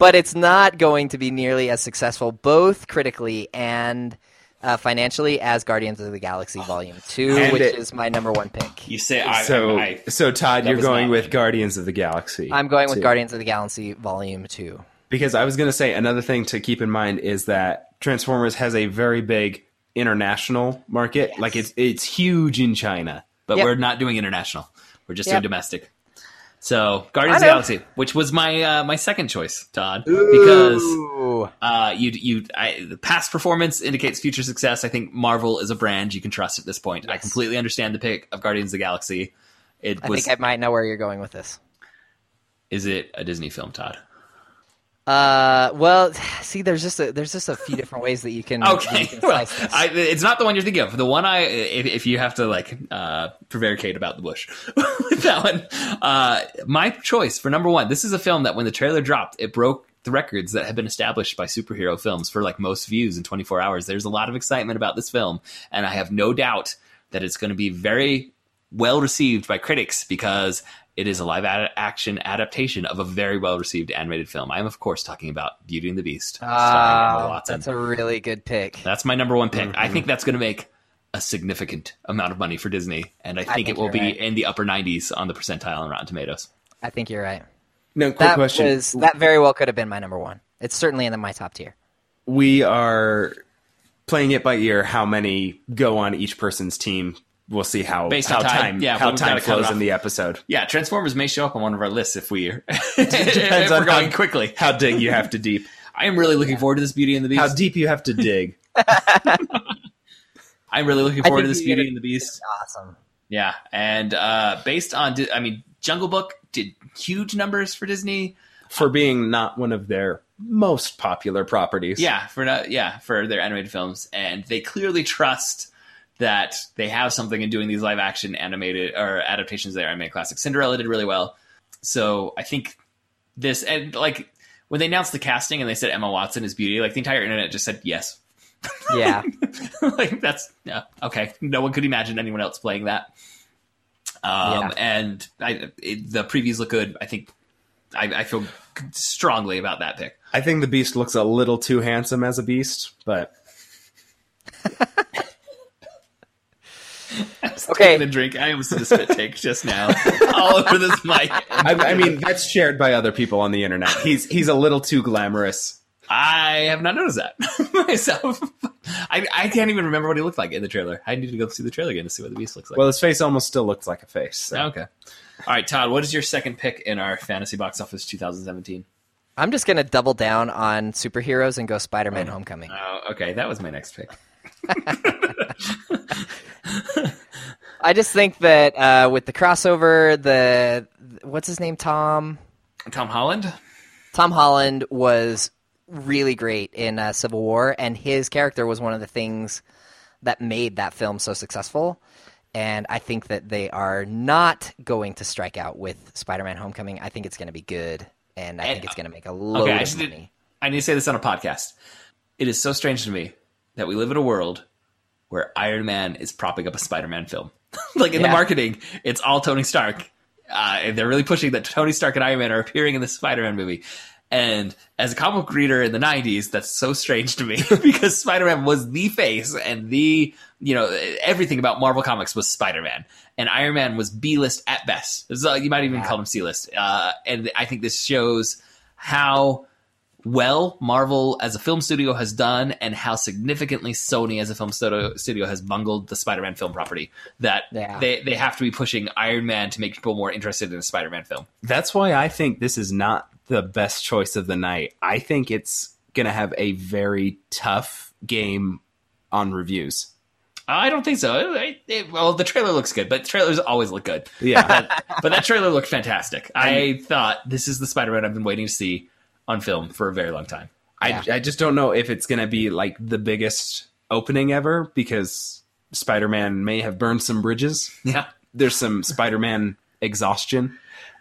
[SPEAKER 2] but it's not going to be nearly as successful, both critically and uh, financially, as Guardians of the Galaxy Volume Two,
[SPEAKER 3] And
[SPEAKER 2] which
[SPEAKER 3] it-
[SPEAKER 2] is my number one pick.
[SPEAKER 1] You say I,
[SPEAKER 3] So,
[SPEAKER 1] I,
[SPEAKER 3] so Todd, you're going with
[SPEAKER 1] me.
[SPEAKER 3] Guardians of the Galaxy.
[SPEAKER 2] I'm going with
[SPEAKER 3] too.
[SPEAKER 2] Guardians of the Galaxy Volume Two.
[SPEAKER 3] because I was going to say another thing to keep in mind is that Transformers has a very big international market. Like it's it's huge in China.
[SPEAKER 1] but
[SPEAKER 2] Yep.
[SPEAKER 1] we're not doing international. We're just
[SPEAKER 2] Yep.
[SPEAKER 1] doing domestic. So Guardians of the Galaxy, which was my uh, my second choice, Todd, because uh, you you I, the past performance indicates future success. I think Marvel is a brand you can trust at this point. I completely understand the pick of Guardians of the Galaxy. It
[SPEAKER 2] I
[SPEAKER 1] was
[SPEAKER 2] think I might know where you're going with this.
[SPEAKER 1] is it a Disney film, Todd?
[SPEAKER 2] Uh, well, see, there's just a, there's just a few different ways that you can,
[SPEAKER 1] Okay,
[SPEAKER 2] you can
[SPEAKER 1] well. I, it's not the one you're thinking of. The one I, if, if you have to like uh, prevaricate about the bush, with that one, uh, my choice for number one. This is a film that when the trailer dropped, it broke the records that had been established by superhero films for like most views in 24 hours. There's a lot of excitement about this film, and I have no doubt that it's going to be very well received by critics because it is a live ad- action adaptation of a very well received animated film. I am, of course, talking about Beauty and the Beast,
[SPEAKER 2] Ah,
[SPEAKER 1] Watson.
[SPEAKER 2] that's a really good pick.
[SPEAKER 1] That's my number one pick. I
[SPEAKER 2] Mm-hmm.
[SPEAKER 1] think that's going to make a significant amount of money for Disney, and I think,
[SPEAKER 2] think
[SPEAKER 1] it will be
[SPEAKER 2] right.
[SPEAKER 1] in the upper 90s on the percentile on Rotten Tomatoes.
[SPEAKER 2] I think you're right.
[SPEAKER 3] No, quick
[SPEAKER 2] That
[SPEAKER 3] question.
[SPEAKER 2] was that very well could have been my number one. It's certainly in the, my top tier.
[SPEAKER 3] we are playing it by ear. How many go on each person's team? We'll see how
[SPEAKER 1] Based
[SPEAKER 3] how
[SPEAKER 1] on time.
[SPEAKER 3] time
[SPEAKER 1] Yeah,
[SPEAKER 3] how time
[SPEAKER 1] gotta cut
[SPEAKER 3] flows in the episode.
[SPEAKER 1] Yeah, Transformers may show up on one of our lists if we if
[SPEAKER 3] Depends
[SPEAKER 1] we're
[SPEAKER 3] on
[SPEAKER 1] going
[SPEAKER 3] how,
[SPEAKER 1] quickly.
[SPEAKER 3] How dig you have to deep.
[SPEAKER 1] I am really looking forward to this Beauty and the Beast.
[SPEAKER 3] How deep you have to dig.
[SPEAKER 1] I'm really looking forward to this Beauty
[SPEAKER 2] gotta-
[SPEAKER 1] and the Beast.
[SPEAKER 2] Awesome.
[SPEAKER 1] Yeah, and uh, based on, I mean, Jungle Book did huge numbers for Disney.
[SPEAKER 3] for being not one of their most popular properties.
[SPEAKER 1] Yeah, for not, yeah for their animated films, and they clearly trust that they have something in doing these live action animated or adaptations of their animated classics. Cinderella did really well, so I think this and like when they announced the casting and they said Emma Watson is Beauty, like the entire internet just said yes.
[SPEAKER 2] Yeah.
[SPEAKER 1] like that's yeah, okay. No one could imagine anyone else playing that. Um,
[SPEAKER 2] Yeah.
[SPEAKER 1] and I, it, the previews look good. I think I, I feel strongly about that pick.
[SPEAKER 3] I think the beast looks a little too handsome as a beast, but
[SPEAKER 2] Okay.
[SPEAKER 1] Taking a drink. I almost did a spit take just now, all over this mic.
[SPEAKER 3] I, I mean that's shared by other people on the internet. He's he's a little too glamorous.
[SPEAKER 1] I have not noticed that myself. I, I can't even remember what he looked like in the trailer. I need to go see the trailer again to see what the beast looks like.
[SPEAKER 3] Well, his face almost still looks like a face. so.
[SPEAKER 1] okay. All right, Todd. What is your second pick in our fantasy box office 2017?
[SPEAKER 2] I'm just gonna double down on superheroes and go Spider-Man: oh. Homecoming.
[SPEAKER 1] Oh, okay. That was my next pick.
[SPEAKER 2] I just think that uh, with the crossover, the what's his name, Tom
[SPEAKER 1] Tom Holland.
[SPEAKER 2] Tom Holland was really great in uh, Civil War, and his character was one of the things that made that film so successful. And I think that they are not going to strike out with Spider-Man: Homecoming. I think it's going to be good, and I
[SPEAKER 1] And-
[SPEAKER 2] think it's going to make a load
[SPEAKER 1] Okay,
[SPEAKER 2] of
[SPEAKER 1] just
[SPEAKER 2] money.
[SPEAKER 1] did, I need to say this on a podcast. It is so strange to me that we live in a world where Iron Man is propping up a Spider-Man film. like in the marketing, it's all Tony Stark. Uh, and they're really pushing that Tony Stark and Iron Man are appearing in the Spider-Man movie. And as a comic book reader in the 90s, that's so strange to me because Spider-Man was the face and the, you know, everything about Marvel Comics was Spider-Man. And Iron Man was B-list at best. So you might even call him C-list. Uh, and I think this shows how well Marvel as a film studio has done and how significantly Sony as a film studio, studio has bungled the Spider-Man film property that
[SPEAKER 2] Yeah.
[SPEAKER 1] they, they have to be pushing Iron Man to make people more interested in a Spider-Man film.
[SPEAKER 3] That's why I think this is not the best choice of the night. I think it's going to have a very tough game on reviews.
[SPEAKER 1] I don't think so. It, it, well, the trailer looks good, but trailers always look good.
[SPEAKER 3] Yeah.
[SPEAKER 1] but, but that trailer looked fantastic. I thought this is the Spider-Man I've been waiting to see on film for a very long time.
[SPEAKER 3] I, I just don't know if it's going to be like the biggest opening ever because Spider Man may have burned some bridges.
[SPEAKER 1] Yeah.
[SPEAKER 3] There's some Spider Man exhaustion.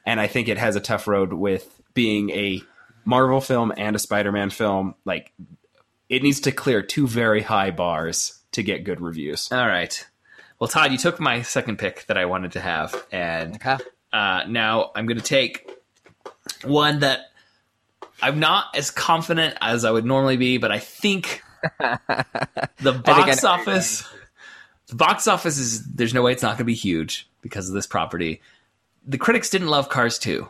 [SPEAKER 3] And I think it has a tough road with being a Marvel film and a Spider Man film. Like, it needs to clear two very high bars to get good reviews.
[SPEAKER 1] All right. Well, Todd, you took my second pick that I wanted to have, and
[SPEAKER 2] Okay.
[SPEAKER 1] uh, now I'm going to take one that I'm not as confident as I would normally be, but I think the box
[SPEAKER 2] know
[SPEAKER 1] office, the box office is there's no way it's not going to be huge because of this property. The critics didn't love Cars 2,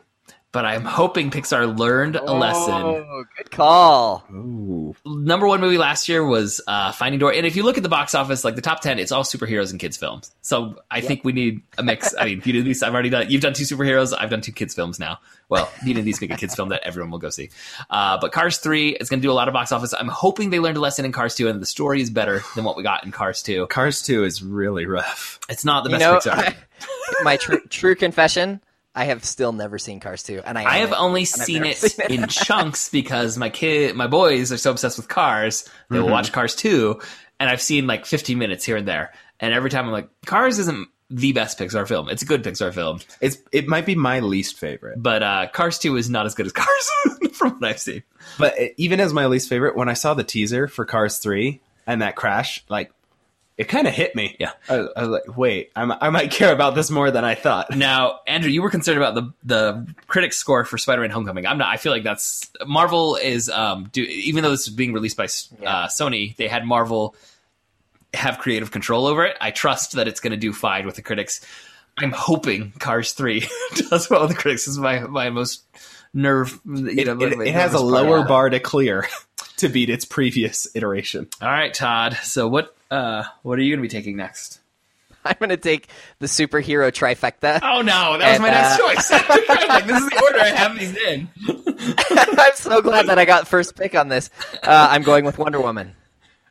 [SPEAKER 1] but I'm hoping Pixar learned a lesson
[SPEAKER 2] Oh, good call.
[SPEAKER 3] Ooh.
[SPEAKER 1] number one movie last year was uh, Finding Dory, and if you look at the box office, like the top ten, it's all superheroes and kids films. So I think we need a mix. I mean, Beauty and the Beast, I've already done. You've done two superheroes. I've done two kids films now. Well, Beauty and the Beast make a kids film that everyone will go see. Uh, but Cars three is going to do a lot of box office. I'm hoping they learned a lesson in Cars two, and the story is better than what we got in Cars two.
[SPEAKER 3] Cars 2 is really rough.
[SPEAKER 1] It's not the
[SPEAKER 2] You
[SPEAKER 1] best
[SPEAKER 2] know,
[SPEAKER 1] Pixar.
[SPEAKER 2] my tr- true confession: I have still never seen Cars 2, and I,
[SPEAKER 1] I have
[SPEAKER 2] it.
[SPEAKER 1] only seen it
[SPEAKER 2] seen it.
[SPEAKER 1] in chunks because my kid, my boys are so obsessed with cars. They will watch Cars 2, and I've seen like 15 minutes here and there. And every time I'm like, Cars isn't the best Pixar film. It's a good Pixar film,
[SPEAKER 3] It's It might be my least favorite.
[SPEAKER 1] but uh, Cars 2 is not as good as Cars from what I've seen.
[SPEAKER 3] But even as my least favorite, when I saw the teaser for Cars 3 and that crash, like, it kind of hit me.
[SPEAKER 1] Yeah.
[SPEAKER 3] I, I was like, wait, I'm, I might care about this more than I thought.
[SPEAKER 1] Now, Andrew, you were concerned about the the critics score for Spider-Man: Homecoming. I'm not. I feel like that's Marvel is um do even though this is being released by uh, Sony, they had Marvel have creative control over it. I trust that it's going to do fine with the critics. I'm hoping Cars Three does well with the critics. This is my my most nerve. You
[SPEAKER 3] It,
[SPEAKER 1] know,
[SPEAKER 3] it-
[SPEAKER 1] my
[SPEAKER 3] it has a lower bar to clear to beat its previous iteration.
[SPEAKER 1] All right, Todd. So what uh what are you going to be taking next?
[SPEAKER 2] I'm going to take the superhero trifecta.
[SPEAKER 1] Oh no, that was
[SPEAKER 2] And,
[SPEAKER 1] my next
[SPEAKER 2] uh,
[SPEAKER 1] choice. like this is the order I have these in.
[SPEAKER 2] I'm so glad that I got first pick on this. Uh, I'm going with Wonder Woman.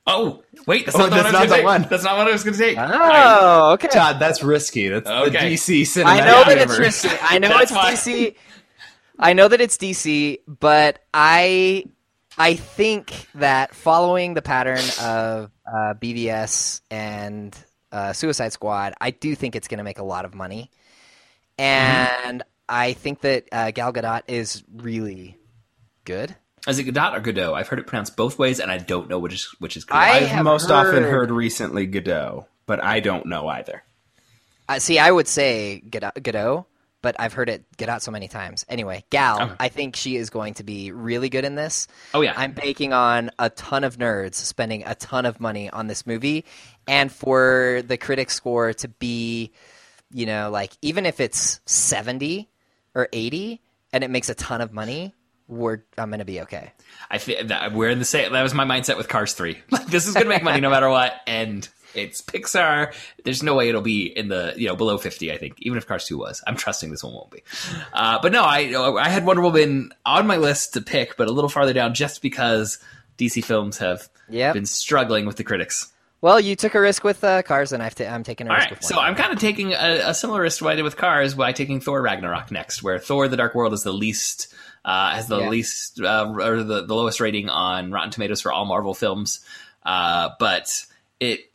[SPEAKER 1] Oh, wait, that's
[SPEAKER 3] Oh,
[SPEAKER 1] not the
[SPEAKER 3] that's
[SPEAKER 1] one I was
[SPEAKER 3] not
[SPEAKER 1] gonna
[SPEAKER 3] the
[SPEAKER 1] take.
[SPEAKER 3] one.
[SPEAKER 1] That's not what I was going to take.
[SPEAKER 2] Oh, okay.
[SPEAKER 3] Todd, that's risky. That's the
[SPEAKER 1] Okay.
[SPEAKER 3] DC cinematic
[SPEAKER 2] I know that
[SPEAKER 3] universe.
[SPEAKER 2] it's risky. I know it's
[SPEAKER 1] why.
[SPEAKER 2] DC. I know that it's DC, but I I think that following the pattern of uh, BVS and uh, Suicide Squad, I do think it's going to make a lot of money, and I think that uh, Gal Gadot is really good.
[SPEAKER 1] Is it Godot or Godot? I've heard it pronounced both ways, and I don't know which is which is
[SPEAKER 2] I
[SPEAKER 1] correct.
[SPEAKER 3] I've
[SPEAKER 2] have
[SPEAKER 3] most often
[SPEAKER 2] heard-
[SPEAKER 3] heard recently Godot, but I don't know either.
[SPEAKER 2] Uh, see, I would say Gadot, Gadot, but I've heard it get out so many times. Anyway, Gal,
[SPEAKER 1] Okay.
[SPEAKER 2] I think she is going to be really good in this.
[SPEAKER 1] Oh, yeah.
[SPEAKER 2] I'm banking on a ton of nerds spending a ton of money on this movie, and for the critic score to be, you know, like even if it's 70 or 80, and it makes a ton of money, we're I'm gonna be okay.
[SPEAKER 1] I feel that we're in the same. That was my mindset with Cars Three. Like this is going to make money no matter what, and it's Pixar. There's no way it'll be in the you know below fifty. I think even if Cars Two was, I'm trusting this one won't be. Uh, but no, I I had Wonder Woman on my list to pick, but a little farther down just because DC films have
[SPEAKER 2] Yep.
[SPEAKER 1] been struggling with the critics.
[SPEAKER 2] Well, you took a risk with uh, Cars, and I've ta- I'm taking a
[SPEAKER 1] All
[SPEAKER 2] risk
[SPEAKER 1] right, so I'm kind of taking a, a similar risk to what I did with Cars by taking Thor Ragnarok next, where Thor: The Dark World is the least uh, has the
[SPEAKER 2] Yeah.
[SPEAKER 1] least uh, or the, the lowest rating on Rotten Tomatoes for all Marvel films, uh, but it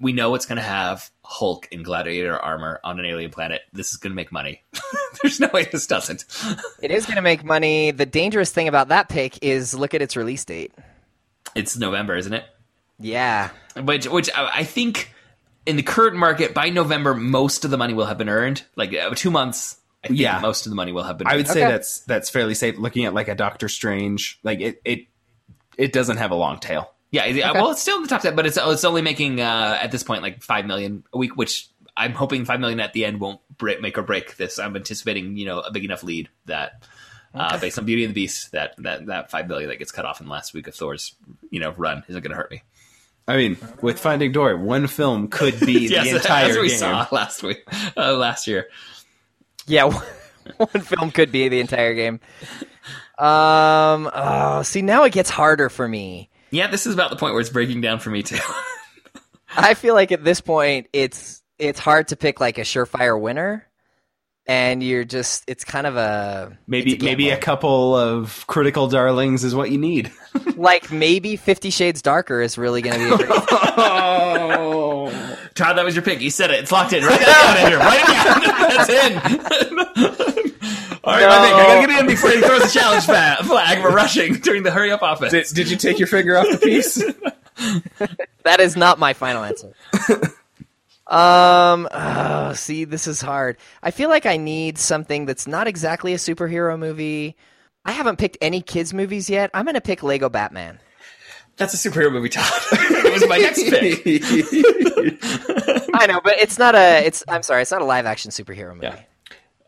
[SPEAKER 1] we know it's going to have Hulk in gladiator armor on an alien planet. This is going to make money. There's no way this doesn't.
[SPEAKER 2] It is going to make money. The dangerous thing about that pick is look at its release date.
[SPEAKER 1] It's November, isn't it?
[SPEAKER 2] Yeah.
[SPEAKER 1] Which, which I I think in the current market by November, most of the money will have been earned. Like uh, two months, I think
[SPEAKER 3] Yeah.
[SPEAKER 1] most of the money will have been.
[SPEAKER 3] I would say
[SPEAKER 2] Okay.
[SPEAKER 3] that's that's fairly safe. Looking at like a Doctor Strange, like it it it doesn't have a long tail.
[SPEAKER 1] Yeah, it- well, it's still in the top ten, but it's it's only making uh, at this point like five million a week, which I'm hoping five million at the end won't break, make or break this. I'm anticipating you know a big enough lead that uh, based on Beauty and the Beast that that that five million that gets cut off in the last week of Thor's you know run isn't going to hurt me.
[SPEAKER 3] I mean, with Finding Dory, one film could be
[SPEAKER 1] Yes,
[SPEAKER 3] the entire
[SPEAKER 1] as we
[SPEAKER 3] game.
[SPEAKER 1] saw last week, uh, last year.
[SPEAKER 2] Yeah. one film could be the entire game. Um. Oh, see, now it gets harder for me.
[SPEAKER 1] Yeah, this is about the point where it's breaking down for me too.
[SPEAKER 2] I feel like at this point, it's it's hard to pick like a surefire winner, and you're just it's kind of a
[SPEAKER 3] Maybe
[SPEAKER 2] a
[SPEAKER 3] maybe a couple of critical darlings is what you need.
[SPEAKER 2] like maybe Fifty Shades Darker is really going to be. A great
[SPEAKER 3] oh.
[SPEAKER 1] Todd, that was your pick. You said it. It's locked in. Write that down, Andrew. Write it down. That's in. All right, my pick. I gotta get it in before he throws a challenge fa- flag. We're rushing during the hurry up offense.
[SPEAKER 3] Did, did you take your finger off the piece?
[SPEAKER 2] that is not my final answer. um. oh, see, this is hard. I feel like I need something that's not exactly a superhero movie. I haven't picked any kids movies yet. I'm going to pick Lego Batman.
[SPEAKER 1] That's a superhero movie, Todd. it was my next pick.
[SPEAKER 2] I know, but it's not a. It's. I'm sorry. It's not a live action superhero movie.
[SPEAKER 1] Yeah.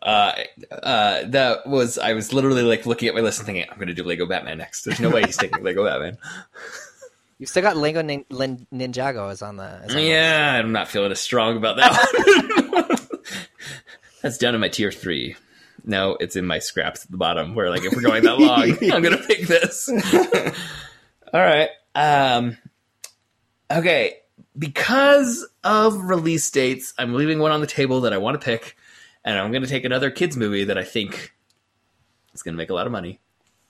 [SPEAKER 1] Uh, uh, that was I was literally like looking at my list and thinking I'm going to do Lego Batman next. There's no way he's taking Lego Batman.
[SPEAKER 2] You've still got Lego Nin- Lin- Ninjago is on the. As on the-
[SPEAKER 1] Yeah, I'm not feeling as strong about that one. That's down in my tier three. No, it's in my scraps at the bottom. Where like if we're going that long, I'm gonna pick this. All right. Um. Okay. Because of release dates, I'm leaving one on the table that I want to pick, and I'm going to take another kids movie that I think is going to make a lot of money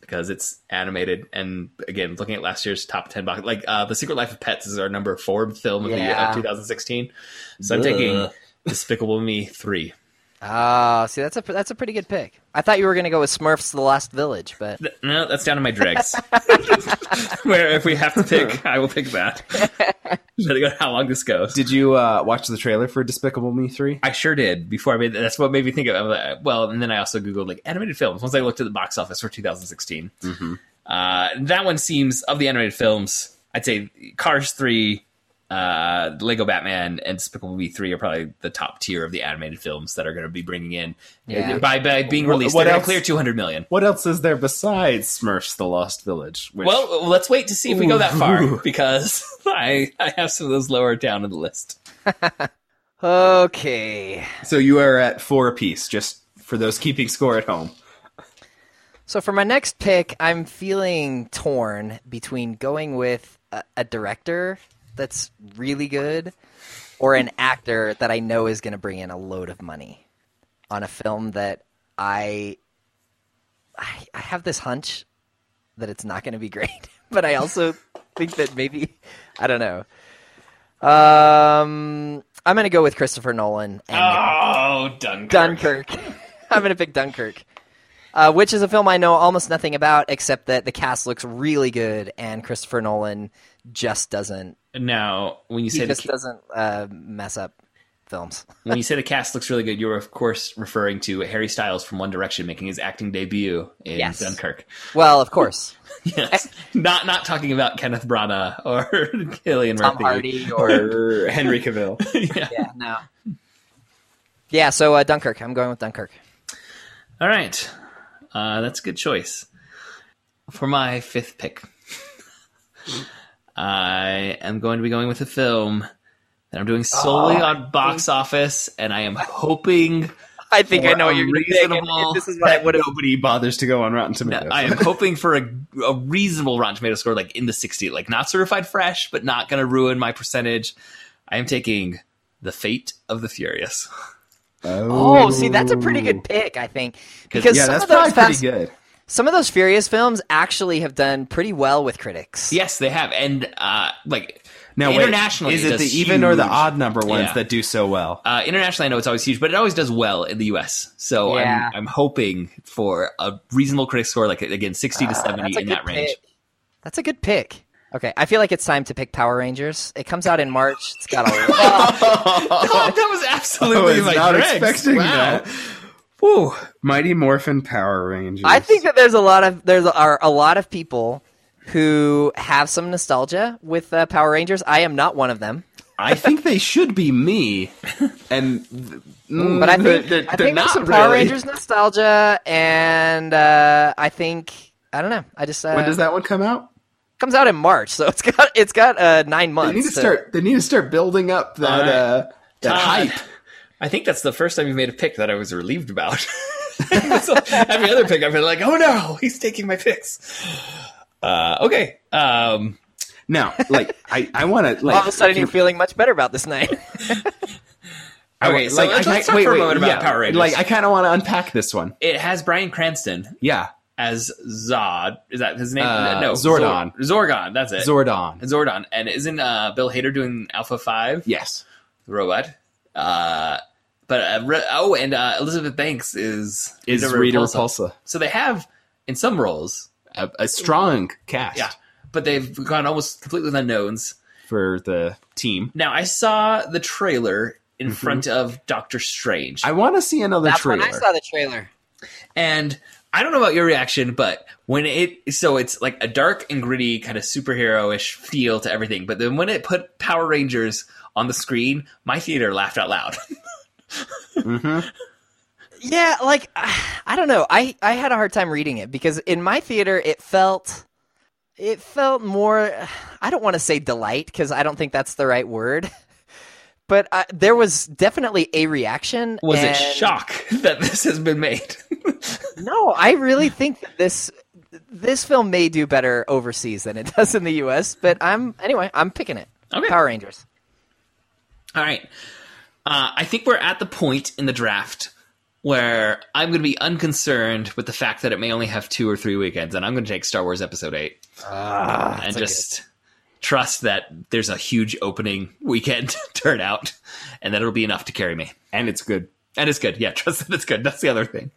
[SPEAKER 1] because it's animated. And again, looking at last year's top 10 box, like uh, The Secret Life of Pets is our number four film of yeah. the year
[SPEAKER 2] uh,
[SPEAKER 1] of 2016. So Ugh. I'm taking Despicable Me 3.
[SPEAKER 2] Ah, see, that's a that's a pretty good pick. I thought you were going to go with Smurfs: The Last Village, but
[SPEAKER 1] no, that's down to my dregs. Where if we have to pick, I will pick that. Depending on how long this goes.
[SPEAKER 3] Did you uh, watch the trailer for Despicable Me three?
[SPEAKER 1] I sure did. Before I made that's what made me think of. Like, well, and then I also googled like animated films. Once I looked at the box office for 2016, mm-hmm. uh, that one seems of the animated films, I'd say Cars three, uh, Lego Batman, and Despicable Me 3 are probably the top tier of the animated films that are going to be bringing in
[SPEAKER 2] Yeah.
[SPEAKER 1] by, by being released.
[SPEAKER 3] what
[SPEAKER 1] they're
[SPEAKER 3] else?
[SPEAKER 1] clear 200 million.
[SPEAKER 3] What else is there besides Smurfs: The Lost Village? Which,
[SPEAKER 1] Well, let's wait to see if we go that far because I I have some of those lower down in the list.
[SPEAKER 2] okay.
[SPEAKER 3] so you are at four apiece, just for those keeping score at home.
[SPEAKER 2] So for my next pick, I'm feeling torn between going with a, a director that's really good or an actor that I know is going to bring in a load of money on a film that I I, I have this hunch that it's not going to be great, but I also think that maybe I don't know. Um, I'm going to go with Christopher Nolan and
[SPEAKER 1] Oh, Dunkirk.
[SPEAKER 2] Dunkirk. I'm going to pick Dunkirk, uh, which is a film I know almost nothing about, except that the cast looks really good and Christopher Nolan just doesn't.
[SPEAKER 1] Now, when you say
[SPEAKER 2] just
[SPEAKER 1] ca-
[SPEAKER 2] doesn't uh, mess up films.
[SPEAKER 1] when you say the cast looks really good, you're of course referring to Harry Styles from One Direction making his acting debut in
[SPEAKER 2] Yes.
[SPEAKER 1] Dunkirk.
[SPEAKER 2] Well, of course,
[SPEAKER 1] Yes, not not talking about Kenneth Branagh or Cillian
[SPEAKER 2] Tom
[SPEAKER 1] Murphy.
[SPEAKER 2] Hardy or
[SPEAKER 3] Or Henry Cavill.
[SPEAKER 1] yeah.
[SPEAKER 2] yeah, no. Yeah, so uh, Dunkirk. I'm going with Dunkirk.
[SPEAKER 1] All right, uh, that's a good choice for my fifth pick. I am going to be going with a film that I'm doing solely
[SPEAKER 2] Oh,
[SPEAKER 1] on box office, and I am hoping.
[SPEAKER 2] I think I know what you're going to pick. and
[SPEAKER 1] reasonable-
[SPEAKER 2] This is what I would.
[SPEAKER 3] Nobody bothers to go on Rotten
[SPEAKER 1] No,
[SPEAKER 3] Tomatoes.
[SPEAKER 1] I am hoping for a, a reasonable Rotten Tomato score, like in the 60, like not certified fresh, but not going to ruin my percentage. I am taking The Fate of the Furious.
[SPEAKER 2] Oh, oh see, that's a pretty good pick. I think because
[SPEAKER 3] yeah,
[SPEAKER 2] some
[SPEAKER 3] that's
[SPEAKER 2] of those
[SPEAKER 3] probably
[SPEAKER 2] fast,
[SPEAKER 3] pretty good.
[SPEAKER 2] Some of those Furious films actually have done pretty well with critics.
[SPEAKER 1] Yes, they have, and uh, like
[SPEAKER 3] Now, wait,
[SPEAKER 1] internationally,
[SPEAKER 3] is it
[SPEAKER 1] does
[SPEAKER 3] the even or the odd number ones
[SPEAKER 1] Yeah.
[SPEAKER 3] that do so well?
[SPEAKER 1] Uh, internationally, I know it's always huge, but it always does well in the U.S. So
[SPEAKER 2] Yeah.
[SPEAKER 1] I'm, I'm hoping for a reasonable critic score, like again, 60 to 70
[SPEAKER 2] Ah,
[SPEAKER 1] in
[SPEAKER 2] good
[SPEAKER 1] that range.
[SPEAKER 2] That's a good pick. Okay, I feel like it's time to pick Power Rangers. It comes out in March. It's got a
[SPEAKER 1] Oh, that was
[SPEAKER 3] I
[SPEAKER 1] absolutely
[SPEAKER 3] was
[SPEAKER 1] my
[SPEAKER 3] not
[SPEAKER 1] dregs.
[SPEAKER 3] expecting
[SPEAKER 1] Wow.
[SPEAKER 3] that. Whew. Mighty Morphin Power Rangers.
[SPEAKER 2] I think that there's a lot of there's are a lot of people who have some nostalgia with uh, Power Rangers. I am not one of them,
[SPEAKER 3] I think they should be me. And mm,
[SPEAKER 2] but I think
[SPEAKER 3] they're, they're
[SPEAKER 2] think there's
[SPEAKER 3] not
[SPEAKER 2] some Power
[SPEAKER 3] really.
[SPEAKER 2] Rangers nostalgia, and uh, I think I don't know. I just uh,
[SPEAKER 3] When does that one come out?
[SPEAKER 2] comes out in March, so it's got it's got uh, nine months.
[SPEAKER 3] They
[SPEAKER 2] months.
[SPEAKER 3] need to start. They need to start building up that
[SPEAKER 1] All right.
[SPEAKER 3] uh, that
[SPEAKER 1] Todd,
[SPEAKER 3] hype.
[SPEAKER 1] I think that's the first time you've made a pick that I was relieved about. so every other pick, I've been like, oh no, he's taking my picks. Uh, okay. Um,
[SPEAKER 3] Now, like I, I want to like
[SPEAKER 2] All of a sudden, you're feeling much better about this night.
[SPEAKER 3] I,
[SPEAKER 1] Okay, so
[SPEAKER 3] like,
[SPEAKER 1] let's-
[SPEAKER 3] I,
[SPEAKER 1] let's talk
[SPEAKER 3] wait,
[SPEAKER 1] for a
[SPEAKER 3] wait,
[SPEAKER 1] moment about
[SPEAKER 3] yeah,
[SPEAKER 1] Power Rangers.
[SPEAKER 3] Like I kind of want to unpack this one.
[SPEAKER 1] it has Bryan Cranston
[SPEAKER 3] Yeah,
[SPEAKER 1] as Zod. Is that his name?
[SPEAKER 3] Uh,
[SPEAKER 1] no,
[SPEAKER 3] Zordon.
[SPEAKER 1] Zor- Zorgon. That's it.
[SPEAKER 3] Zordon.
[SPEAKER 1] Zordon. And isn't uh, Bill Hader doing Alpha Five?
[SPEAKER 3] Yes,
[SPEAKER 1] the robot. Uh, but uh, re- oh, and uh, Elizabeth Banks is
[SPEAKER 3] is Rita Repulsa
[SPEAKER 1] So they have in some roles,
[SPEAKER 3] a, a strong cast
[SPEAKER 1] yeah, but they've gone almost completely with unknowns.
[SPEAKER 3] for the team.
[SPEAKER 1] Now I saw the trailer in
[SPEAKER 3] Mhm.
[SPEAKER 1] front of Doctor Strange,
[SPEAKER 3] I want to see another
[SPEAKER 2] That's
[SPEAKER 3] trailer.
[SPEAKER 2] when I saw the trailer.
[SPEAKER 1] and I don't know about your reaction, but when it so it's like a dark and gritty kind of superhero-ish feel to everything, but then when it put Power Rangers on the screen, my theater laughed out loud.
[SPEAKER 3] hmm
[SPEAKER 2] Yeah, like I don't know. I I had a hard time reading it because in my theater it felt it felt more I don't want to say delight because I don't think that's the right word. But uh, there was definitely a reaction.
[SPEAKER 1] Was it shock that this has been made?
[SPEAKER 2] No, I really think that this this film may do better overseas than it does in the U.S. But I'm anyway. I'm picking it.
[SPEAKER 1] Okay.
[SPEAKER 2] Power Rangers.
[SPEAKER 1] All right. Uh, I think we're at the point in the draft where I'm going to be unconcerned with the fact that it may only have two or three weekends, and I'm going to take Star Wars Episode 8
[SPEAKER 2] Ah,
[SPEAKER 1] and just trust that there's a huge opening weekend turnout and that it'll be enough to carry me.
[SPEAKER 3] and it's good.
[SPEAKER 1] And it's good. Yeah, trust that it's good. That's the other thing.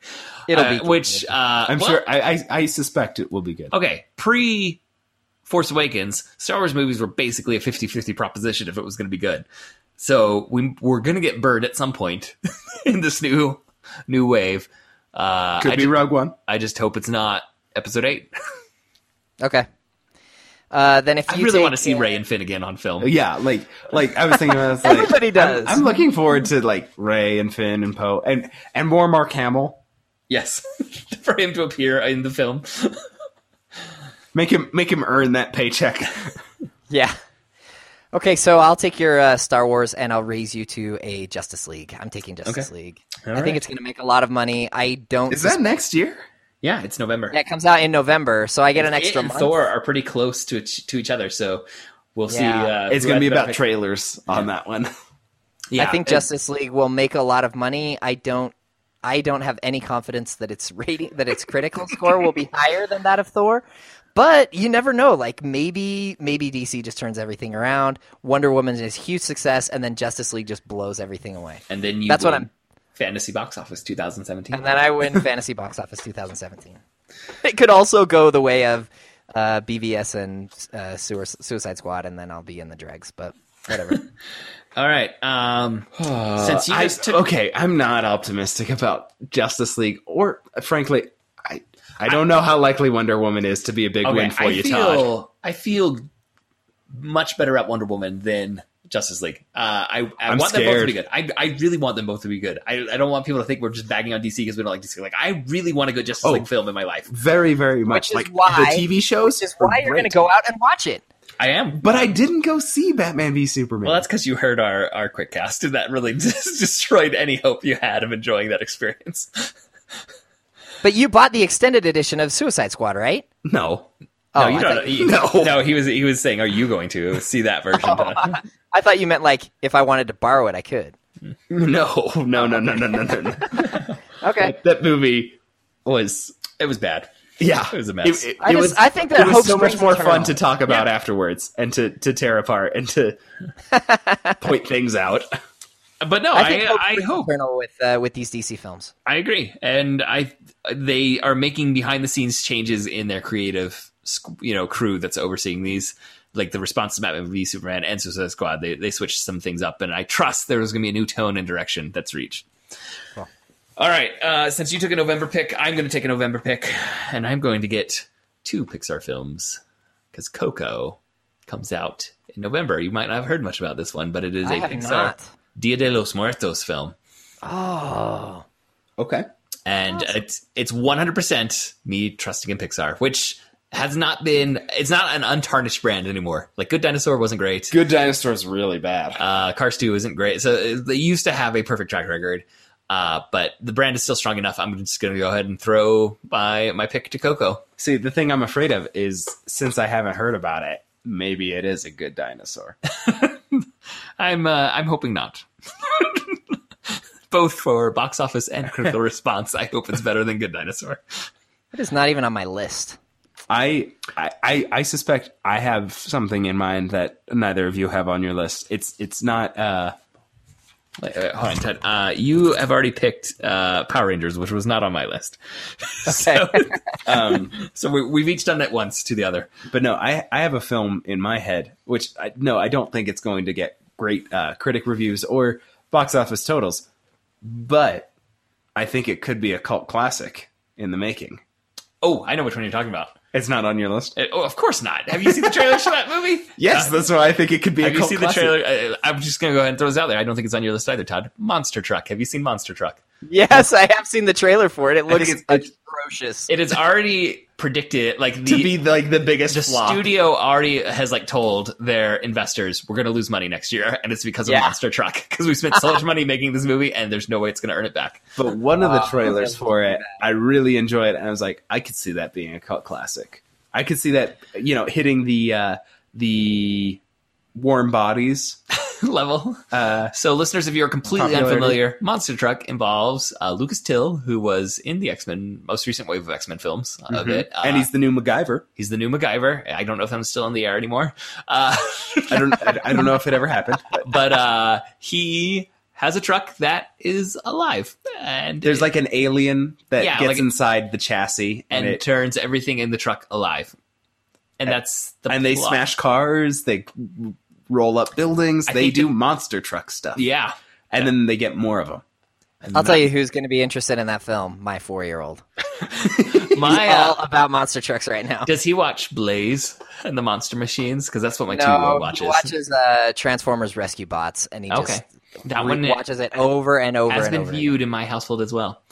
[SPEAKER 2] It'll
[SPEAKER 1] Uh,
[SPEAKER 2] be
[SPEAKER 1] which uh,
[SPEAKER 3] I'm
[SPEAKER 1] well,
[SPEAKER 3] sure. I, I I suspect it will be good.
[SPEAKER 1] Okay, pre Force Awakens, Star Wars movies were basically a 50-50 proposition if it was going to be good. So we we're going to get burned at some point in this new new wave. Uh,
[SPEAKER 3] Could
[SPEAKER 1] I,
[SPEAKER 3] be
[SPEAKER 1] ju-
[SPEAKER 3] Rogue One.
[SPEAKER 1] I just hope it's not Episode Eight.
[SPEAKER 2] Okay. Uh, then if
[SPEAKER 1] I
[SPEAKER 2] you
[SPEAKER 1] really
[SPEAKER 2] take,
[SPEAKER 1] want to see
[SPEAKER 2] uh,
[SPEAKER 1] Rey and Finn again on film.
[SPEAKER 3] Yeah, like like I was thinking about this, like,
[SPEAKER 2] Everybody does.
[SPEAKER 3] I'm, I'm looking forward to like Rey and Finn and Poe and and more Mark Hamill.
[SPEAKER 1] Yes, for him to appear in the film.
[SPEAKER 3] Make him make him earn that paycheck.
[SPEAKER 2] Yeah. Okay, so I'll take your uh, Star Wars and I'll raise you to a Justice League. I'm taking Justice
[SPEAKER 1] Okay.
[SPEAKER 2] League.
[SPEAKER 1] All
[SPEAKER 2] I
[SPEAKER 1] right.
[SPEAKER 2] think it's going to make a lot of money. I don't.
[SPEAKER 3] Is that next year?
[SPEAKER 1] Yeah, it's November.
[SPEAKER 2] Yeah, it comes out in November, so I get an
[SPEAKER 1] It
[SPEAKER 2] extra
[SPEAKER 1] and
[SPEAKER 2] month.
[SPEAKER 1] Thor are pretty close to each, to each other, so we'll see. Uh,
[SPEAKER 3] It's going to be about
[SPEAKER 1] pick.
[SPEAKER 3] trailers on that one.
[SPEAKER 1] Yeah,
[SPEAKER 2] I think
[SPEAKER 1] it-
[SPEAKER 2] Justice League will make a lot of money. I don't. I don't have any confidence that its rating, that its critical score will be higher than that of Thor. But you never know. Like maybe, maybe DC just turns everything around. Wonder Woman is a huge success, and then Justice League just blows everything away.
[SPEAKER 1] and then you.
[SPEAKER 2] That's what I'm-
[SPEAKER 1] Fantasy box office 2017.
[SPEAKER 2] And then I win Fantasy Box Office 2017. It could also go the way of uh, BVS and uh, Suicide Squad, and then I'll be in the dregs. But whatever.
[SPEAKER 1] All right. Um, since you
[SPEAKER 3] I-
[SPEAKER 1] took
[SPEAKER 3] okay, I'm not optimistic about Justice League, or frankly, I I don't know how likely Wonder Woman is to be a big
[SPEAKER 1] Okay,
[SPEAKER 3] win for
[SPEAKER 1] I
[SPEAKER 3] you,
[SPEAKER 1] feel,
[SPEAKER 3] Todd.
[SPEAKER 1] I feel much better at Wonder Woman than Justice League. Uh, I, I
[SPEAKER 3] I'm
[SPEAKER 1] want them both to be good. I, I really want them both to be good. I, I don't want people to think we're just bagging on DC because we don't like DC. Like I really want a good Justice
[SPEAKER 3] Oh.
[SPEAKER 1] League film in my life.
[SPEAKER 3] Very, very much.
[SPEAKER 2] is
[SPEAKER 3] like
[SPEAKER 2] why-
[SPEAKER 3] the TV shows,
[SPEAKER 2] Which is
[SPEAKER 3] are
[SPEAKER 2] why you're going to go out and watch it.
[SPEAKER 1] I am.
[SPEAKER 3] But I didn't go see Batman v Superman.
[SPEAKER 1] Well, that's because you heard our our quick cast, and that really destroyed any hope you had of enjoying that experience.
[SPEAKER 2] But you bought the extended edition of Suicide Squad, right?
[SPEAKER 3] no,
[SPEAKER 2] Oh,
[SPEAKER 1] no, you
[SPEAKER 2] I
[SPEAKER 1] don't.
[SPEAKER 2] thought-
[SPEAKER 1] he-
[SPEAKER 3] No.
[SPEAKER 1] no. He was he was saying, "Are you going to see that version?"
[SPEAKER 2] I thought you meant like if I wanted to borrow it, I could.
[SPEAKER 3] no, no, no, no, no, no, no. no.
[SPEAKER 2] Okay.
[SPEAKER 3] that movie was
[SPEAKER 1] it was bad.
[SPEAKER 3] yeah,
[SPEAKER 1] It was a mess.
[SPEAKER 3] It, it-
[SPEAKER 2] I
[SPEAKER 3] it
[SPEAKER 2] just-
[SPEAKER 3] was.
[SPEAKER 2] I think that
[SPEAKER 3] it was so much more fun to talk about afterwards and to to tear apart and to point things out.
[SPEAKER 1] But no,
[SPEAKER 2] I think
[SPEAKER 1] I,
[SPEAKER 2] hope
[SPEAKER 1] I hope
[SPEAKER 2] with uh, with these DC films.
[SPEAKER 1] I agree, and I they are making behind the scenes changes in their creative, you know, crew that's overseeing these. Like the response to Batman v Superman and Suicide Squad, they they switched some things up, and I trust there's going to be a new tone and direction that's reached.
[SPEAKER 2] Cool.
[SPEAKER 1] All right, uh, since you took a November pick, I'm going to take a November pick, and I'm going to get two Pixar films because Coco comes out in November. You might not have heard much about this one, but it is
[SPEAKER 2] I
[SPEAKER 1] a Pixar
[SPEAKER 2] not.
[SPEAKER 1] Dia de los Muertos film
[SPEAKER 2] Oh,
[SPEAKER 3] Okay.
[SPEAKER 1] and it's it's 100% me trusting in Pixar, which has not been it's not an untarnished brand anymore. Like Good Dinosaur wasn't great.
[SPEAKER 3] Good Dinosaur is really bad.
[SPEAKER 1] Uh, Cars 2 isn't great. So uh, they used to have a perfect track record. Uh, but the brand is still strong enough. I'm just going to go ahead and throw my my pick to Coco.
[SPEAKER 3] See, the thing I'm afraid of is since I haven't heard about it, maybe it is a good dinosaur.
[SPEAKER 1] I'm uh, I'm hoping not. Both for box office and critical response, I hope it's better than Good Dinosaur.
[SPEAKER 2] It is not even on my list.
[SPEAKER 3] I, I I suspect I have something in mind that neither of you have on your list. It's it's not uh
[SPEAKER 1] Wait, wait, hold on, Ted. Uh, you have already picked uh, Power Rangers, which was not on my list. so,
[SPEAKER 3] um
[SPEAKER 1] so we, we've each done it once to the other.
[SPEAKER 3] but no, I I have a film in my head which I no, I don't think it's going to get great uh, critic reviews or box office totals, but I think it could be a cult classic in the making.
[SPEAKER 1] Oh, I know which one you're talking about.
[SPEAKER 3] It's not on your list.
[SPEAKER 1] Uh, oh, of course not. Have you seen the trailer for that movie?
[SPEAKER 3] Yes, that's why I think it could be
[SPEAKER 1] Have
[SPEAKER 3] a
[SPEAKER 1] you seen
[SPEAKER 3] classic.
[SPEAKER 1] the trailer? Uh, I'm just going to go ahead and throw this out there. I don't think it's on your list either, Todd. Monster Truck. Have you seen Monster Truck?
[SPEAKER 2] Yes, I have seen the trailer for it. It looks
[SPEAKER 3] it's-
[SPEAKER 2] atrocious.
[SPEAKER 1] It is already predicted, like the,
[SPEAKER 3] to be like the biggest
[SPEAKER 1] the
[SPEAKER 3] flop.
[SPEAKER 1] studio already has like told their investors we're going to lose money next year, and it's because of
[SPEAKER 2] Yeah.
[SPEAKER 1] Monster Truck because we spent so much money making this movie, and there's no way it's going to earn it back.
[SPEAKER 3] But one of the trailers
[SPEAKER 2] that's
[SPEAKER 3] for it, I really enjoyed, it, and I was like, I could see that being a cult classic. I could see that, you know, hitting the uh, the warm bodies.
[SPEAKER 1] level.
[SPEAKER 3] Uh,
[SPEAKER 1] So, listeners, if you're completely
[SPEAKER 3] Popularity.
[SPEAKER 1] unfamiliar, Monster Truck involves uh, Lucas Till, who was in the X Men most recent wave of X Men films of it, uh,
[SPEAKER 3] Mm-hmm. and he's the new MacGyver.
[SPEAKER 1] he's the new MacGyver. I don't know if I'm still in the air anymore. Uh,
[SPEAKER 3] I don't, I, don't know if it ever happened. But
[SPEAKER 1] but uh, he has a truck that is alive, and
[SPEAKER 3] there's like an alien that
[SPEAKER 1] Yeah,
[SPEAKER 3] gets
[SPEAKER 1] like-
[SPEAKER 3] inside the chassis,
[SPEAKER 1] and
[SPEAKER 3] and, it,
[SPEAKER 1] turns everything in the truck alive, and that's the
[SPEAKER 3] and they smash cars, they roll up buildings,
[SPEAKER 1] I
[SPEAKER 3] they
[SPEAKER 1] think
[SPEAKER 3] do monster truck stuff,
[SPEAKER 1] Yeah,
[SPEAKER 3] and then they get more of them.
[SPEAKER 2] I'll tell you who's going to be interested in that film. My four-year-old.
[SPEAKER 1] my
[SPEAKER 2] all
[SPEAKER 1] uh,
[SPEAKER 2] about monster trucks right now.
[SPEAKER 1] does he watch Blaze and the Monster Machines? Because that's what my
[SPEAKER 2] no,
[SPEAKER 1] two-year-old watches.
[SPEAKER 2] he watches uh, Transformers Rescue Bots, and he
[SPEAKER 1] Okay.
[SPEAKER 2] just
[SPEAKER 1] That
[SPEAKER 2] re-
[SPEAKER 1] one
[SPEAKER 2] watches it over and over
[SPEAKER 1] has
[SPEAKER 2] and
[SPEAKER 1] been
[SPEAKER 2] over.
[SPEAKER 1] viewed in my household as well.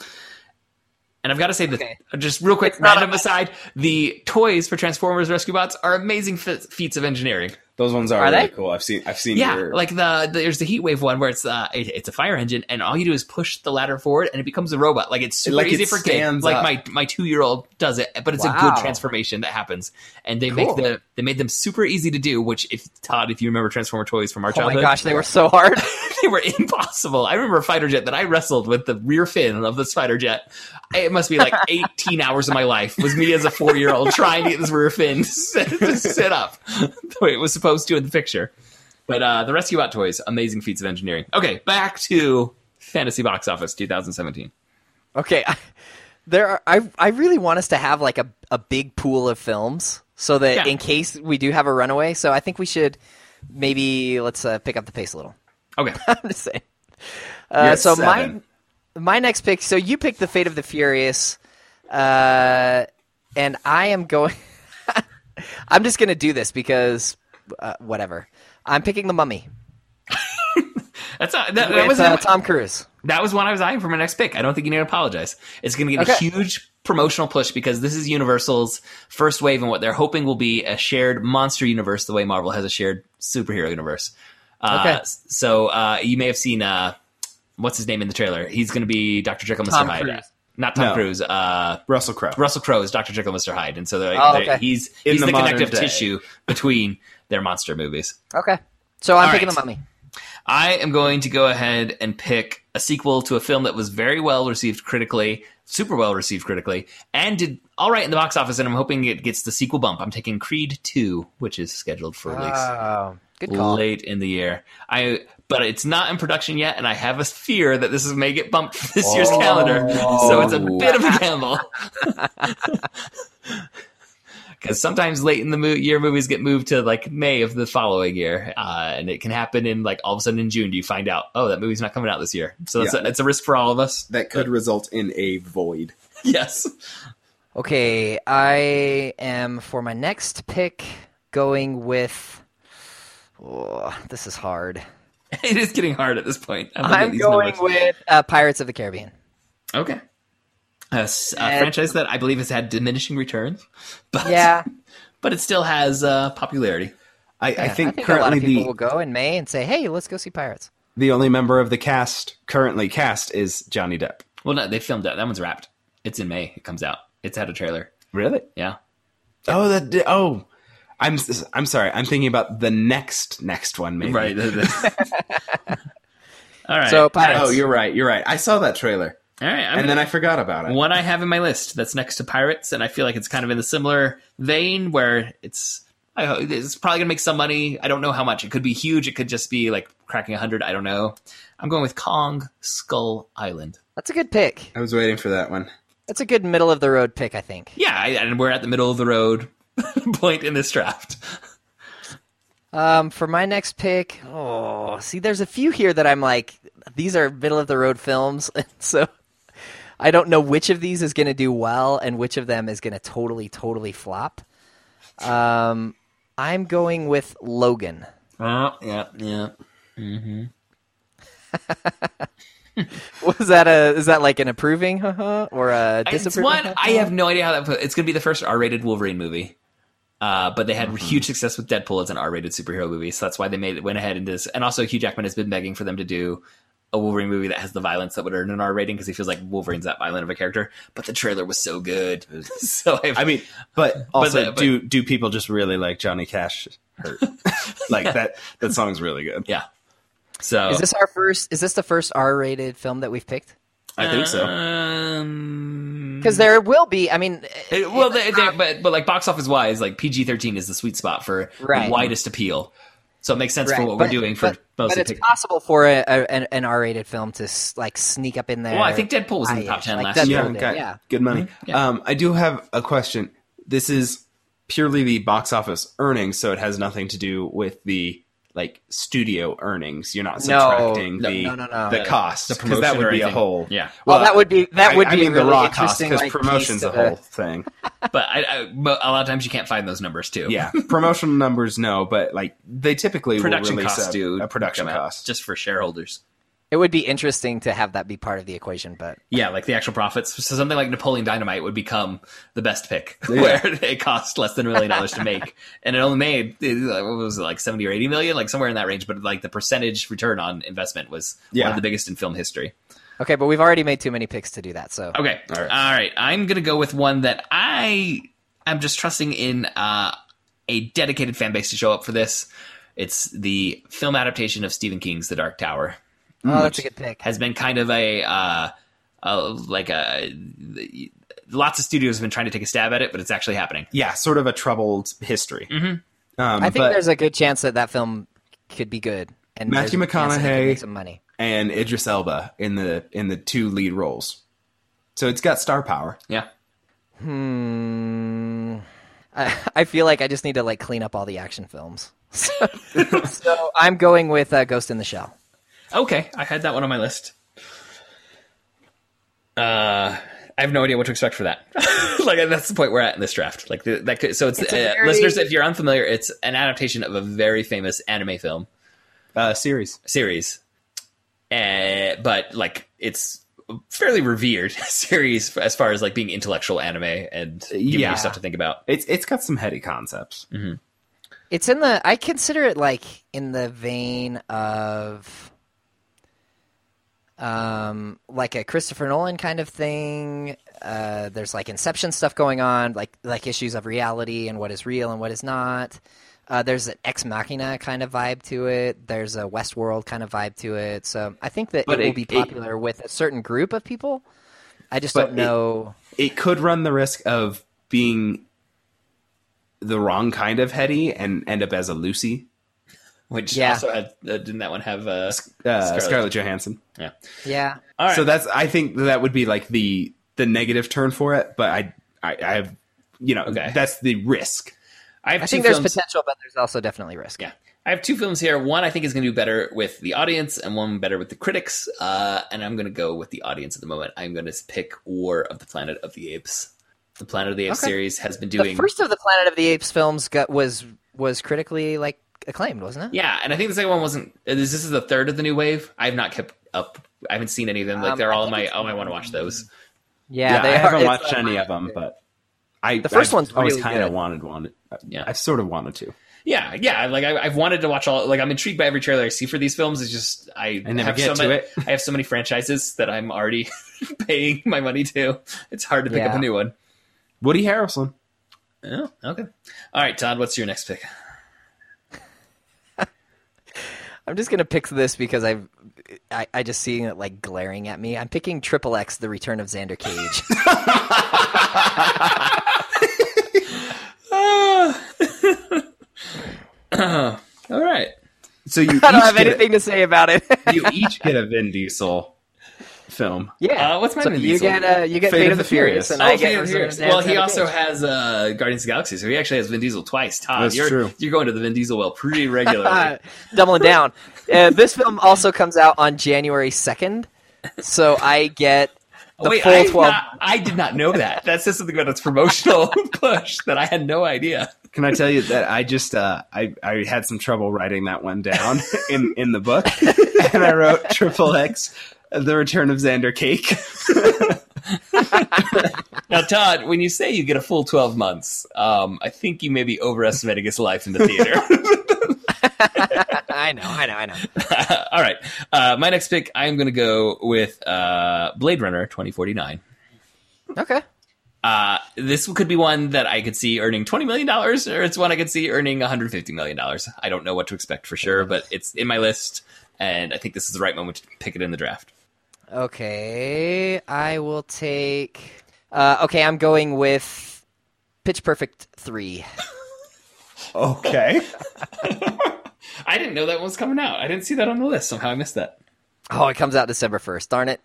[SPEAKER 1] And I've got to say that,
[SPEAKER 2] Okay.
[SPEAKER 1] just real quick,
[SPEAKER 2] It's
[SPEAKER 1] random aside, the toys for Transformers Rescue Bots are amazing fe- feats of engineering.
[SPEAKER 3] Those ones are,
[SPEAKER 2] Are
[SPEAKER 3] really
[SPEAKER 2] they?
[SPEAKER 3] cool. I've seen, I've seen.
[SPEAKER 1] Yeah,
[SPEAKER 3] your,
[SPEAKER 1] like the, the there's the heat wave one where it's uh it, it's a fire engine and all you do is push the ladder forward and it becomes a robot. Like it's super
[SPEAKER 3] Like it
[SPEAKER 1] easy for kids. Like my my two year old does it, but it's a good transformation that happens. And they
[SPEAKER 2] Cool.
[SPEAKER 1] make the they made them super easy to do. Which if Todd, if you remember Transformer toys from our
[SPEAKER 2] Oh my
[SPEAKER 1] childhood,
[SPEAKER 2] gosh, they were so hard.
[SPEAKER 1] they were impossible. I remember a fighter jet that I wrestled with the rear fin of the fighter jet. It must be like 18 hours of my life was me as a four year old trying to get this rear fin to sit, to sit up the way it was supposed to in the picture. But uh, the Rescue Bot toys, amazing feats of engineering. Okay, back to Fantasy Box Office 2017.
[SPEAKER 2] Okay, I, there are. I I really want us to have like a a big pool of films so that
[SPEAKER 1] Yeah.
[SPEAKER 2] in case we do have a runaway. So I think we should maybe let's uh, pick up the pace a little.
[SPEAKER 1] Okay,
[SPEAKER 2] I'm just saying. Uh, so my
[SPEAKER 3] seven.
[SPEAKER 2] my next pick. So you picked the Fate of the Furious, uh, and I am going. I'm just going to do this because uh, whatever. I'm picking the Mummy.
[SPEAKER 1] that's not, that, that
[SPEAKER 2] With,
[SPEAKER 1] was
[SPEAKER 2] uh, Tom Cruise.
[SPEAKER 1] that was one I was eyeing for my next pick. I don't think you need to apologize. It's going to get a huge promotional push because this is Universal's first wave and what they're hoping will be a shared monster universe the way Marvel has a shared superhero universe. Uh,
[SPEAKER 2] Okay.
[SPEAKER 1] So uh, you may have seen uh, what's his name in the trailer. He's going to be Dr. Jekyll, Mr. Hyde.
[SPEAKER 2] Cruise.
[SPEAKER 1] Not Tom
[SPEAKER 3] No.
[SPEAKER 1] Cruise. Uh,
[SPEAKER 3] Russell Crowe.
[SPEAKER 1] Russell Crowe is Dr. Jekyll, Mr. Hyde, and so they're,
[SPEAKER 2] Oh,
[SPEAKER 1] they're-
[SPEAKER 2] okay.
[SPEAKER 1] he's
[SPEAKER 3] In
[SPEAKER 1] he's
[SPEAKER 3] the
[SPEAKER 1] the, connective
[SPEAKER 3] day.
[SPEAKER 1] tissue between their monster movies.
[SPEAKER 2] Okay. So I'm
[SPEAKER 1] All
[SPEAKER 2] picking
[SPEAKER 1] right.
[SPEAKER 2] the Mummy.
[SPEAKER 1] I am going to go ahead and pick a sequel to a film that was very well received critically, super well received critically, and did all right in the box office. And I'm hoping it gets the sequel bump. I'm taking Creed 2, which is scheduled for release
[SPEAKER 2] Oh, good call.
[SPEAKER 1] late in the year. I but it's not in production yet, and I have a fear that this is, may get bumped for this year's
[SPEAKER 3] Oh.
[SPEAKER 1] calendar. So it's a bit of a oh. gamble. Because sometimes late in the mo- year movies get moved to like May of the following year, uh, and it can happen in like all of a sudden in June. Do you find out? Oh, that movie's not coming out this year. So it's,
[SPEAKER 3] Yeah.
[SPEAKER 1] a, it's a risk for all of us.
[SPEAKER 3] that could result in a void.
[SPEAKER 1] Yes.
[SPEAKER 2] Okay, I am for my next pick going with. Oh, this is hard.
[SPEAKER 1] it is getting hard at this point. I'm,
[SPEAKER 2] I'm going
[SPEAKER 1] numbers.
[SPEAKER 2] with uh, Pirates of the Caribbean.
[SPEAKER 1] okay. A, s- a
[SPEAKER 2] And-
[SPEAKER 1] franchise that I believe has had diminishing returns, but
[SPEAKER 2] Yeah,
[SPEAKER 1] but it still has uh, popularity.
[SPEAKER 3] I, I
[SPEAKER 2] yeah,
[SPEAKER 3] think
[SPEAKER 2] a lot
[SPEAKER 3] currently
[SPEAKER 2] of people
[SPEAKER 3] the
[SPEAKER 2] will go in May and say, "Hey, let's go see Pirates."
[SPEAKER 3] the only member of the cast currently cast is Johnny Depp.
[SPEAKER 1] Well, no, they filmed that. That one's wrapped. It's in May. It comes out. It's had a trailer.
[SPEAKER 3] Really?
[SPEAKER 1] Yeah.
[SPEAKER 3] Oh, that. Oh, I'm I'm sorry. I'm thinking about the next next one. Maybe.
[SPEAKER 1] Right. All right.
[SPEAKER 2] So, Pirates.
[SPEAKER 3] Oh, you're right. You're right. I saw that trailer,
[SPEAKER 1] All right. I'm
[SPEAKER 3] and then I forgot about it.
[SPEAKER 1] one I have in my list that's next to Pirates, and I feel like it's kind of in the similar vein where it's I it's probably gonna make some money. I don't know how much. It could be huge. It could just be like cracking hundred. I don't know. I'm going with Kong Skull Island.
[SPEAKER 2] That's a good pick.
[SPEAKER 3] I was waiting for that one.
[SPEAKER 2] That's a good middle of the road pick, I think.
[SPEAKER 1] Yeah, I, and we're at the middle of the road point in this draft.
[SPEAKER 2] Um, for my next pick, oh, see, there's a few here that I'm like, these are middle of the road films, and so I don't know which of these is going to do well and which of them is going to totally, totally flop. Um, I'm going with Logan.
[SPEAKER 1] Oh, yeah, yeah.
[SPEAKER 2] Was that a? Is that like an approving haha or a
[SPEAKER 1] It's
[SPEAKER 2] disapproving?
[SPEAKER 1] one I have no idea how that. It's going to be the first R-rated Wolverine movie. Uh, but they
[SPEAKER 2] Mm-hmm.
[SPEAKER 1] had huge success with Deadpool as an R-rated superhero movie, so that's why they made it went ahead and this. And also, Hugh Jackman has been begging for them to do a Wolverine movie that has the violence that would earn an R rating because he feels like Wolverine's that violent of a character. But the trailer was so good, so I've,
[SPEAKER 3] I mean, but also,
[SPEAKER 1] but-
[SPEAKER 3] do do people just really like Johnny Cash? Hurt like that? That song's really good.
[SPEAKER 1] yeah. So
[SPEAKER 2] Is this our first? Is this the first R-rated film that we've picked?
[SPEAKER 3] I think so.
[SPEAKER 1] Um,
[SPEAKER 2] Because there will be. I mean,
[SPEAKER 1] it- well, they, they, but but like box office wise, like PG thirteen is the sweet spot for
[SPEAKER 2] Right.
[SPEAKER 1] the widest appeal. So it makes sense for what
[SPEAKER 2] but-
[SPEAKER 1] we're doing for
[SPEAKER 2] but,
[SPEAKER 1] most
[SPEAKER 2] but
[SPEAKER 1] of
[SPEAKER 2] it's
[SPEAKER 1] the.
[SPEAKER 2] possible for a, a, an, an R-rated film to like sneak up in there.
[SPEAKER 1] Well, I think Deadpool was in the top ten
[SPEAKER 2] like
[SPEAKER 1] last
[SPEAKER 2] Deadpool
[SPEAKER 1] year.
[SPEAKER 3] yeah, okay.
[SPEAKER 2] yeah.
[SPEAKER 3] good money.
[SPEAKER 1] Yeah.
[SPEAKER 3] Um, I do have a question. This is purely the box office earnings, so it has nothing to do with the like studio earnings. You're not subtracting
[SPEAKER 2] no,
[SPEAKER 3] the
[SPEAKER 2] no, no, no.
[SPEAKER 3] the
[SPEAKER 2] The-
[SPEAKER 3] cost
[SPEAKER 1] the
[SPEAKER 3] because that would
[SPEAKER 1] or
[SPEAKER 3] be a whole.
[SPEAKER 1] Yeah.
[SPEAKER 2] Well, that would be that
[SPEAKER 3] I-
[SPEAKER 2] would
[SPEAKER 3] I,
[SPEAKER 2] be
[SPEAKER 3] mean
[SPEAKER 2] really
[SPEAKER 3] the raw cost
[SPEAKER 2] interesting.
[SPEAKER 3] because
[SPEAKER 2] like,
[SPEAKER 3] promotion's a
[SPEAKER 2] to the-
[SPEAKER 3] whole thing.
[SPEAKER 1] But I, I, but a lot of times you can't find those numbers too.
[SPEAKER 3] Yeah, promotional numbers no, but like they typically
[SPEAKER 1] production
[SPEAKER 3] will release
[SPEAKER 1] costs
[SPEAKER 3] a,
[SPEAKER 1] do
[SPEAKER 3] a production
[SPEAKER 1] come out
[SPEAKER 3] cost.
[SPEAKER 1] just for shareholders.
[SPEAKER 2] It would be interesting to have that be part of the equation, but
[SPEAKER 1] Yeah, like the actual profits. So something like Napoleon Dynamite would become the best pick,
[SPEAKER 3] Yeah.
[SPEAKER 1] where it cost less than a million dollars to make, and it only made what was it like seventy or eighty million, like somewhere in that range. But like the percentage return on investment was one
[SPEAKER 3] Yeah.
[SPEAKER 1] of the biggest in film history.
[SPEAKER 2] okay. But we've already made too many picks to do that. So
[SPEAKER 1] Okay,
[SPEAKER 3] All
[SPEAKER 1] all
[SPEAKER 3] right.
[SPEAKER 1] right. I'm gonna go with one that I am just trusting in uh, a dedicated fan base to show up for this. It's the film adaptation of Stephen King's The Dark Tower.
[SPEAKER 2] Oh, that's a good pick.
[SPEAKER 1] has been kind of a uh, uh, like a lots of studios have been trying to take a stab at it, but it's actually happening.
[SPEAKER 3] yeah, sort of a troubled history. Mm-hmm. Um,
[SPEAKER 2] I think
[SPEAKER 3] but-
[SPEAKER 2] there's a good chance that that film could be good. And
[SPEAKER 3] Matthew
[SPEAKER 2] there's a chance that it could
[SPEAKER 3] McConaughey-
[SPEAKER 2] make some money.
[SPEAKER 3] and Idris Elba in the in the two lead roles. So it's got star power.
[SPEAKER 1] Yeah.
[SPEAKER 2] Hmm. I, I feel like I just need to like clean up all the action films. So, so I'm going with uh, Ghost in the Shell.
[SPEAKER 1] Okay, I had that one on my list. Uh, I have no idea what to expect for that. like that's the point we're at in this draft. Like the, that could, so it's,
[SPEAKER 2] It's
[SPEAKER 1] uh,
[SPEAKER 2] very-
[SPEAKER 1] listeners if you're unfamiliar, it's an adaptation of a very famous anime film
[SPEAKER 3] Uh, series.
[SPEAKER 1] series. Uh, but like it's a fairly revered series as far as like being intellectual anime and giving
[SPEAKER 3] Yeah.
[SPEAKER 1] you stuff to think about.
[SPEAKER 3] It's it's got some heady concepts.
[SPEAKER 2] It's in the. I consider it like in the vein of, um, like a Christopher Nolan kind of thing. Uh, there's like Inception stuff going on, like like issues of reality and what is real and what is not. Uh, there's an Ex Machina kind of vibe to it. There's a Westworld kind of vibe to it. So I think that
[SPEAKER 3] But
[SPEAKER 2] it will
[SPEAKER 3] it-
[SPEAKER 2] be
[SPEAKER 3] it-
[SPEAKER 2] popular with a certain group of people. I just don't know.
[SPEAKER 3] It could run the risk of being the wrong kind of heady and end up as a Lucy.
[SPEAKER 1] Which
[SPEAKER 2] Yeah.
[SPEAKER 1] also had uh, didn't that one have uh,
[SPEAKER 3] Uh, Scarlett. Johansson.
[SPEAKER 1] Yeah.
[SPEAKER 2] yeah,
[SPEAKER 1] All right.
[SPEAKER 3] So that's I think that would be like the the negative turn for it. But I I, I have you know
[SPEAKER 1] Okay.
[SPEAKER 3] that's the risk.
[SPEAKER 1] I have
[SPEAKER 2] I think there's
[SPEAKER 1] films.
[SPEAKER 2] potential, but there's also definitely risk.
[SPEAKER 1] Yeah. I have two films here. One I think is going to do better with the audience, and one better with the critics. Uh, and I'm going to go with the audience at the moment. I'm going to pick War of the Planet of the Apes. The Planet of the Apes
[SPEAKER 2] Okay.
[SPEAKER 1] series has been doing.
[SPEAKER 2] The
[SPEAKER 1] doing.
[SPEAKER 2] first of the Planet of the Apes films got was was critically like acclaimed, wasn't it?
[SPEAKER 1] Yeah, and I think the second one wasn't. This this is the third of the new wave. I have not kept up. I haven't seen any of them. Like
[SPEAKER 2] Um,
[SPEAKER 1] they're
[SPEAKER 2] I
[SPEAKER 1] all in my. Oh, I want to watch those.
[SPEAKER 2] Yeah,
[SPEAKER 3] Yeah,
[SPEAKER 2] they
[SPEAKER 3] I
[SPEAKER 2] are-
[SPEAKER 3] haven't watched any of them, but I
[SPEAKER 2] The first
[SPEAKER 3] I've
[SPEAKER 2] one's
[SPEAKER 3] always
[SPEAKER 2] really
[SPEAKER 3] kind of wanted one.
[SPEAKER 1] Yeah.
[SPEAKER 3] I've sort of wanted to.
[SPEAKER 1] Yeah, yeah. Like I, I've wanted to watch all. Like I'm intrigued by every trailer I see for these films. It's just I,
[SPEAKER 3] I never
[SPEAKER 1] have
[SPEAKER 3] get
[SPEAKER 1] so
[SPEAKER 3] to
[SPEAKER 1] many,
[SPEAKER 3] it.
[SPEAKER 1] I have so many franchises that I'm already paying my money to. It's hard to pick up a new one.
[SPEAKER 3] Woody Harrelson.
[SPEAKER 1] Oh, okay. All right, Todd. What's your next pick?
[SPEAKER 2] I'm just gonna pick this because I've I, I just seeing it like glaring at me. I'm picking Triple X: The Return of Xander Cage.
[SPEAKER 1] All right.
[SPEAKER 3] So you
[SPEAKER 2] I don't have
[SPEAKER 3] get a-
[SPEAKER 2] anything to say about it.
[SPEAKER 3] you each get a Vin Diesel film.
[SPEAKER 2] yeah,
[SPEAKER 1] Uh, what's my
[SPEAKER 2] so
[SPEAKER 1] Vin
[SPEAKER 2] you
[SPEAKER 1] Diesel?
[SPEAKER 2] get uh, you get Fate, of the Furious, and
[SPEAKER 1] Oh,
[SPEAKER 2] I
[SPEAKER 1] Fate
[SPEAKER 2] get
[SPEAKER 1] of the Furious. Well, he also
[SPEAKER 2] Cage.
[SPEAKER 1] has uh, Guardians of the Galaxy, so he actually has Vin Diesel twice. Todd,
[SPEAKER 3] That's
[SPEAKER 1] you're
[SPEAKER 3] true.
[SPEAKER 1] you're going to the Vin Diesel well pretty regularly.
[SPEAKER 2] doubling down. Uh, this film also comes out on January second, so I get the
[SPEAKER 1] Wait,
[SPEAKER 2] full
[SPEAKER 1] I,
[SPEAKER 2] twelve.
[SPEAKER 1] not, I did not know that. That says something about its promotional push that I had no idea.
[SPEAKER 3] Can I tell you that I just uh, I I had some trouble writing that one down in in the book, and I wrote Triple X, The Return of Xander Cake.
[SPEAKER 1] Now, Todd, when you say you get a full 12 months, um, I think you may be overestimating his life in the theater.
[SPEAKER 2] I know, I know, I know.
[SPEAKER 1] All right. Uh, my next pick, I'm going to go with uh, Blade Runner 2049.
[SPEAKER 2] Okay.
[SPEAKER 1] Uh, this could be one that I could see earning $20 million, or it's one I could see earning $150 million. I don't know what to expect for sure, but it's in my list, and I think this is the right moment to pick it in the draft.
[SPEAKER 2] Okay, I will take. Uh, okay, I'm going with Pitch Perfect three.
[SPEAKER 3] Okay.
[SPEAKER 1] I didn't know that one was coming out. I didn't see that on the list. Somehow I missed that.
[SPEAKER 2] Oh, it comes out December first. Darn it,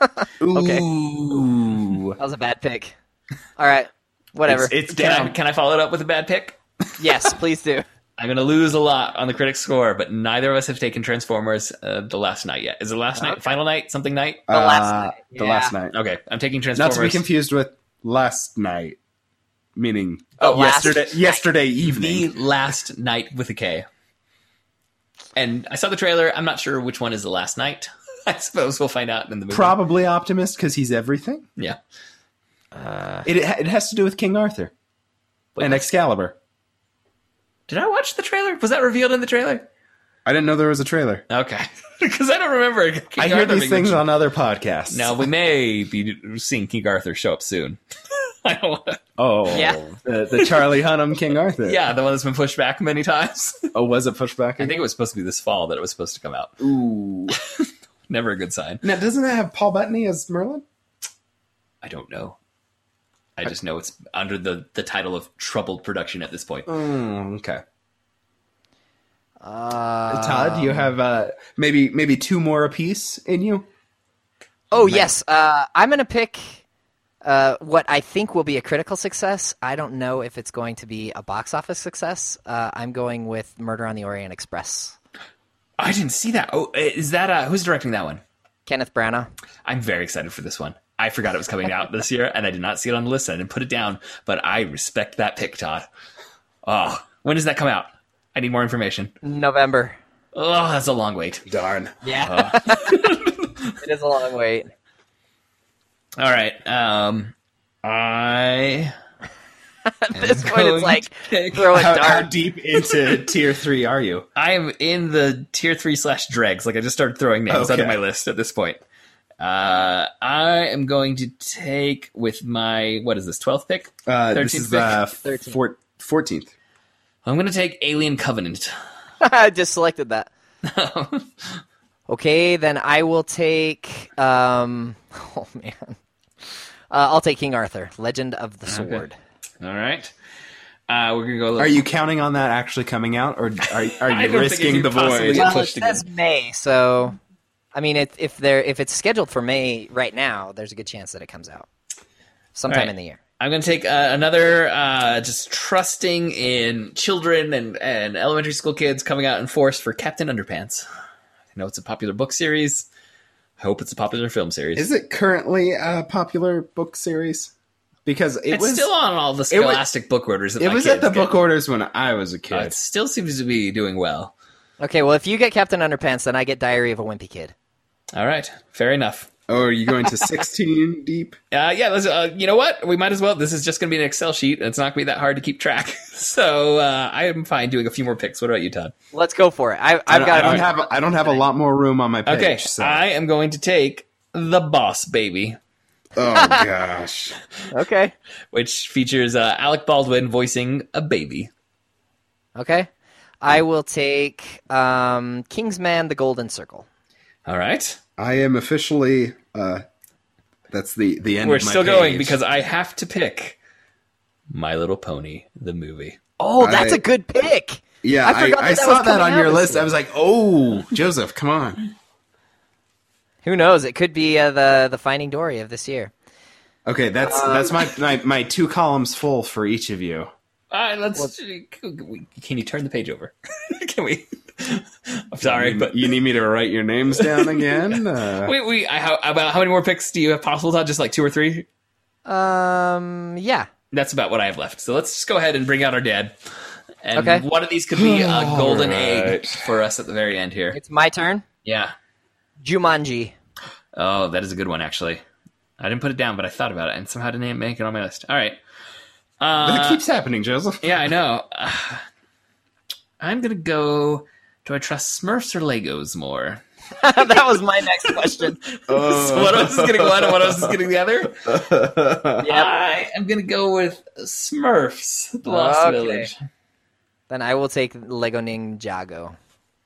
[SPEAKER 3] Okay.
[SPEAKER 1] Ooh.
[SPEAKER 2] was a bad pick. All right, whatever.
[SPEAKER 3] It's, it's
[SPEAKER 1] Can I,
[SPEAKER 3] down.
[SPEAKER 1] can I follow it up with a bad pick?
[SPEAKER 2] yes, please do.
[SPEAKER 1] I'm going to lose a lot on the critic score, but neither of us have taken Transformers uh, the last knight yet. Is it last night? Final night? Something night?
[SPEAKER 2] The last
[SPEAKER 3] Uh,
[SPEAKER 2] night.
[SPEAKER 3] The
[SPEAKER 2] Yeah.
[SPEAKER 3] last night.
[SPEAKER 1] Okay, I'm taking Transformers.
[SPEAKER 3] Not to be confused with last night, meaning
[SPEAKER 2] Oh,
[SPEAKER 3] yesterday.
[SPEAKER 2] night.
[SPEAKER 3] Yesterday
[SPEAKER 1] the last knight with a K. And I saw the trailer. I'm not sure which one is the last knight. I suppose we'll find out in the movie.
[SPEAKER 3] Probably Optimus because he's everything.
[SPEAKER 1] yeah.
[SPEAKER 2] Uh,
[SPEAKER 3] It it has to do with King Arthur and Excalibur.
[SPEAKER 1] Did I watch the trailer? Was that revealed in the trailer?
[SPEAKER 3] I didn't know there was a trailer.
[SPEAKER 1] Okay. Because I don't remember. King
[SPEAKER 3] I hear
[SPEAKER 1] Arthur
[SPEAKER 3] these things
[SPEAKER 1] mentioned.
[SPEAKER 3] on other podcasts.
[SPEAKER 1] Now, we may be seeing King Arthur show up soon. I don't want to.
[SPEAKER 3] Oh,
[SPEAKER 2] Yeah.
[SPEAKER 3] the, the Charlie Hunnam King Arthur.
[SPEAKER 1] Yeah, the one that's been pushed back many times.
[SPEAKER 3] Oh, was it pushed back?
[SPEAKER 1] I think it was supposed to be this fall that it was supposed to come out.
[SPEAKER 3] Ooh.
[SPEAKER 1] Never a good sign.
[SPEAKER 3] now, doesn't it have Paul Bettany as Merlin?
[SPEAKER 1] I don't know. I just know it's under the, the title of troubled production at this point.
[SPEAKER 3] Mm, okay.
[SPEAKER 2] uh,
[SPEAKER 3] Todd, you have uh, maybe maybe two more apiece in you?
[SPEAKER 2] Oh yes, uh, I'm gonna pick uh, what I think will be a critical success. I don't know if it's going to be a box office success. Uh, I'm going with Murder on the Orient Express.
[SPEAKER 1] I didn't see that. Oh, is that uh, who's directing that one?
[SPEAKER 2] Kenneth Branagh.
[SPEAKER 1] I'm very excited for this one. I forgot it was coming out this year, and I did not see it on the list. I didn't put it down, but I respect that pick, Todd. Oh, when does that come out? I need more information.
[SPEAKER 2] November.
[SPEAKER 1] Oh, that's a long wait.
[SPEAKER 3] Darn.
[SPEAKER 2] Yeah, it is a long wait.
[SPEAKER 1] All right. Um, I.
[SPEAKER 2] At this point, it's like
[SPEAKER 1] to pick-
[SPEAKER 2] throw a
[SPEAKER 3] How, how deep into tier three are you?
[SPEAKER 1] I am in the tier three slash dregs. Like I just started throwing names
[SPEAKER 3] Okay.
[SPEAKER 1] out of my list at this point. Uh, I am going to take with my what is this twelfth pick?
[SPEAKER 3] Uh, this
[SPEAKER 1] 13th
[SPEAKER 3] is
[SPEAKER 1] pick?
[SPEAKER 3] uh,
[SPEAKER 2] 13th.
[SPEAKER 3] 14th.
[SPEAKER 1] I'm going to take Alien Covenant.
[SPEAKER 2] I just selected that. Okay, then I will take. Um, oh man, uh, I'll take King Arthur, Legend of the Sword.
[SPEAKER 1] All right. Uh, we're gonna go. A little,
[SPEAKER 3] Are you counting on that actually coming out, or are, are you
[SPEAKER 1] don't think it
[SPEAKER 3] risking the
[SPEAKER 1] possibly
[SPEAKER 3] void?
[SPEAKER 2] Well, it says May, so I mean, if if there if it's scheduled for May right now, there's a good chance that it comes out sometime
[SPEAKER 1] Right.
[SPEAKER 2] in the year.
[SPEAKER 1] I'm going to take uh, another uh, just trusting in children and, and elementary school kids coming out in force for Captain Underpants. I know it's a popular book series. I hope it's a popular film series.
[SPEAKER 3] Is it currently a popular book series? Because it
[SPEAKER 1] it's
[SPEAKER 3] was
[SPEAKER 1] still on all the
[SPEAKER 3] was-
[SPEAKER 1] Scholastic book orders. that
[SPEAKER 3] it
[SPEAKER 1] my
[SPEAKER 3] was at the
[SPEAKER 1] get.
[SPEAKER 3] book orders when I was a
[SPEAKER 1] Uh,
[SPEAKER 3] kid.
[SPEAKER 1] it still seems to be doing well.
[SPEAKER 2] Okay, well, if you get Captain Underpants, then I get Diary of a Wimpy Kid.
[SPEAKER 1] All right, fair enough.
[SPEAKER 3] Oh, are you going to 16 deep?
[SPEAKER 1] Uh, yeah, let's, uh, you know what? We might as well. This is just going to be an Excel sheet, it's not going to be that hard to keep track. So uh, I am fine doing a few more picks. What about you, Todd?
[SPEAKER 2] Let's go for it. I,
[SPEAKER 3] I
[SPEAKER 2] I've
[SPEAKER 3] don't,
[SPEAKER 2] got.
[SPEAKER 3] I don't have I don't have a lot more room on my page.
[SPEAKER 1] Okay,
[SPEAKER 3] so-
[SPEAKER 1] I am going to take the Boss Baby,
[SPEAKER 3] oh gosh.
[SPEAKER 2] Okay.
[SPEAKER 1] which features uh, Alec Baldwin voicing a baby.
[SPEAKER 2] Okay. I will take um, Kingsman: The Golden Circle.
[SPEAKER 1] All right,
[SPEAKER 3] I am officially. Uh, that's the the end.
[SPEAKER 1] we're
[SPEAKER 3] of my
[SPEAKER 1] still going because I have to pick My Little Pony, the movie.
[SPEAKER 2] Oh, that's
[SPEAKER 3] I-
[SPEAKER 2] a good pick.
[SPEAKER 3] yeah,
[SPEAKER 2] I
[SPEAKER 3] I,
[SPEAKER 2] forgot
[SPEAKER 3] I,
[SPEAKER 2] that that
[SPEAKER 3] saw
[SPEAKER 2] was
[SPEAKER 3] that on your list.
[SPEAKER 2] year.
[SPEAKER 3] I was like, oh, Joseph, come on.
[SPEAKER 2] Who knows? It could be uh, the the Finding Dory of this year.
[SPEAKER 3] Okay, that's
[SPEAKER 2] Um,
[SPEAKER 3] that's my, my my two columns full for each of you.
[SPEAKER 1] All right, let's. Can you turn the page over? Can we? I'm sorry, but
[SPEAKER 3] you need me to write your names down again. Uh,
[SPEAKER 1] wait, wait. I, how, about how many more picks do you have possible, Todd? Just like two or three?
[SPEAKER 2] Um, yeah.
[SPEAKER 1] That's about what I have left. So let's just go ahead and bring out our dad. And
[SPEAKER 2] Okay.
[SPEAKER 1] one of these could be a golden egg for us at the very end here.
[SPEAKER 2] It's my turn.
[SPEAKER 1] Yeah.
[SPEAKER 2] Jumanji.
[SPEAKER 1] Oh, that is a good one, actually. I didn't put it down, but I thought about it and somehow didn't make it on my list. All right.
[SPEAKER 3] That
[SPEAKER 1] Uh,
[SPEAKER 3] keeps happening, Joseph.
[SPEAKER 1] yeah, I know. Uh, I'm going to go. Do I trust Smurfs or Legos more?
[SPEAKER 2] that was my next question.
[SPEAKER 1] so one of us is getting one and one of us is getting the other?
[SPEAKER 2] Yep.
[SPEAKER 1] I am going to go with Smurfs, The Lost
[SPEAKER 2] Okay.
[SPEAKER 1] Village.
[SPEAKER 2] Then I will take Lego Ninjago.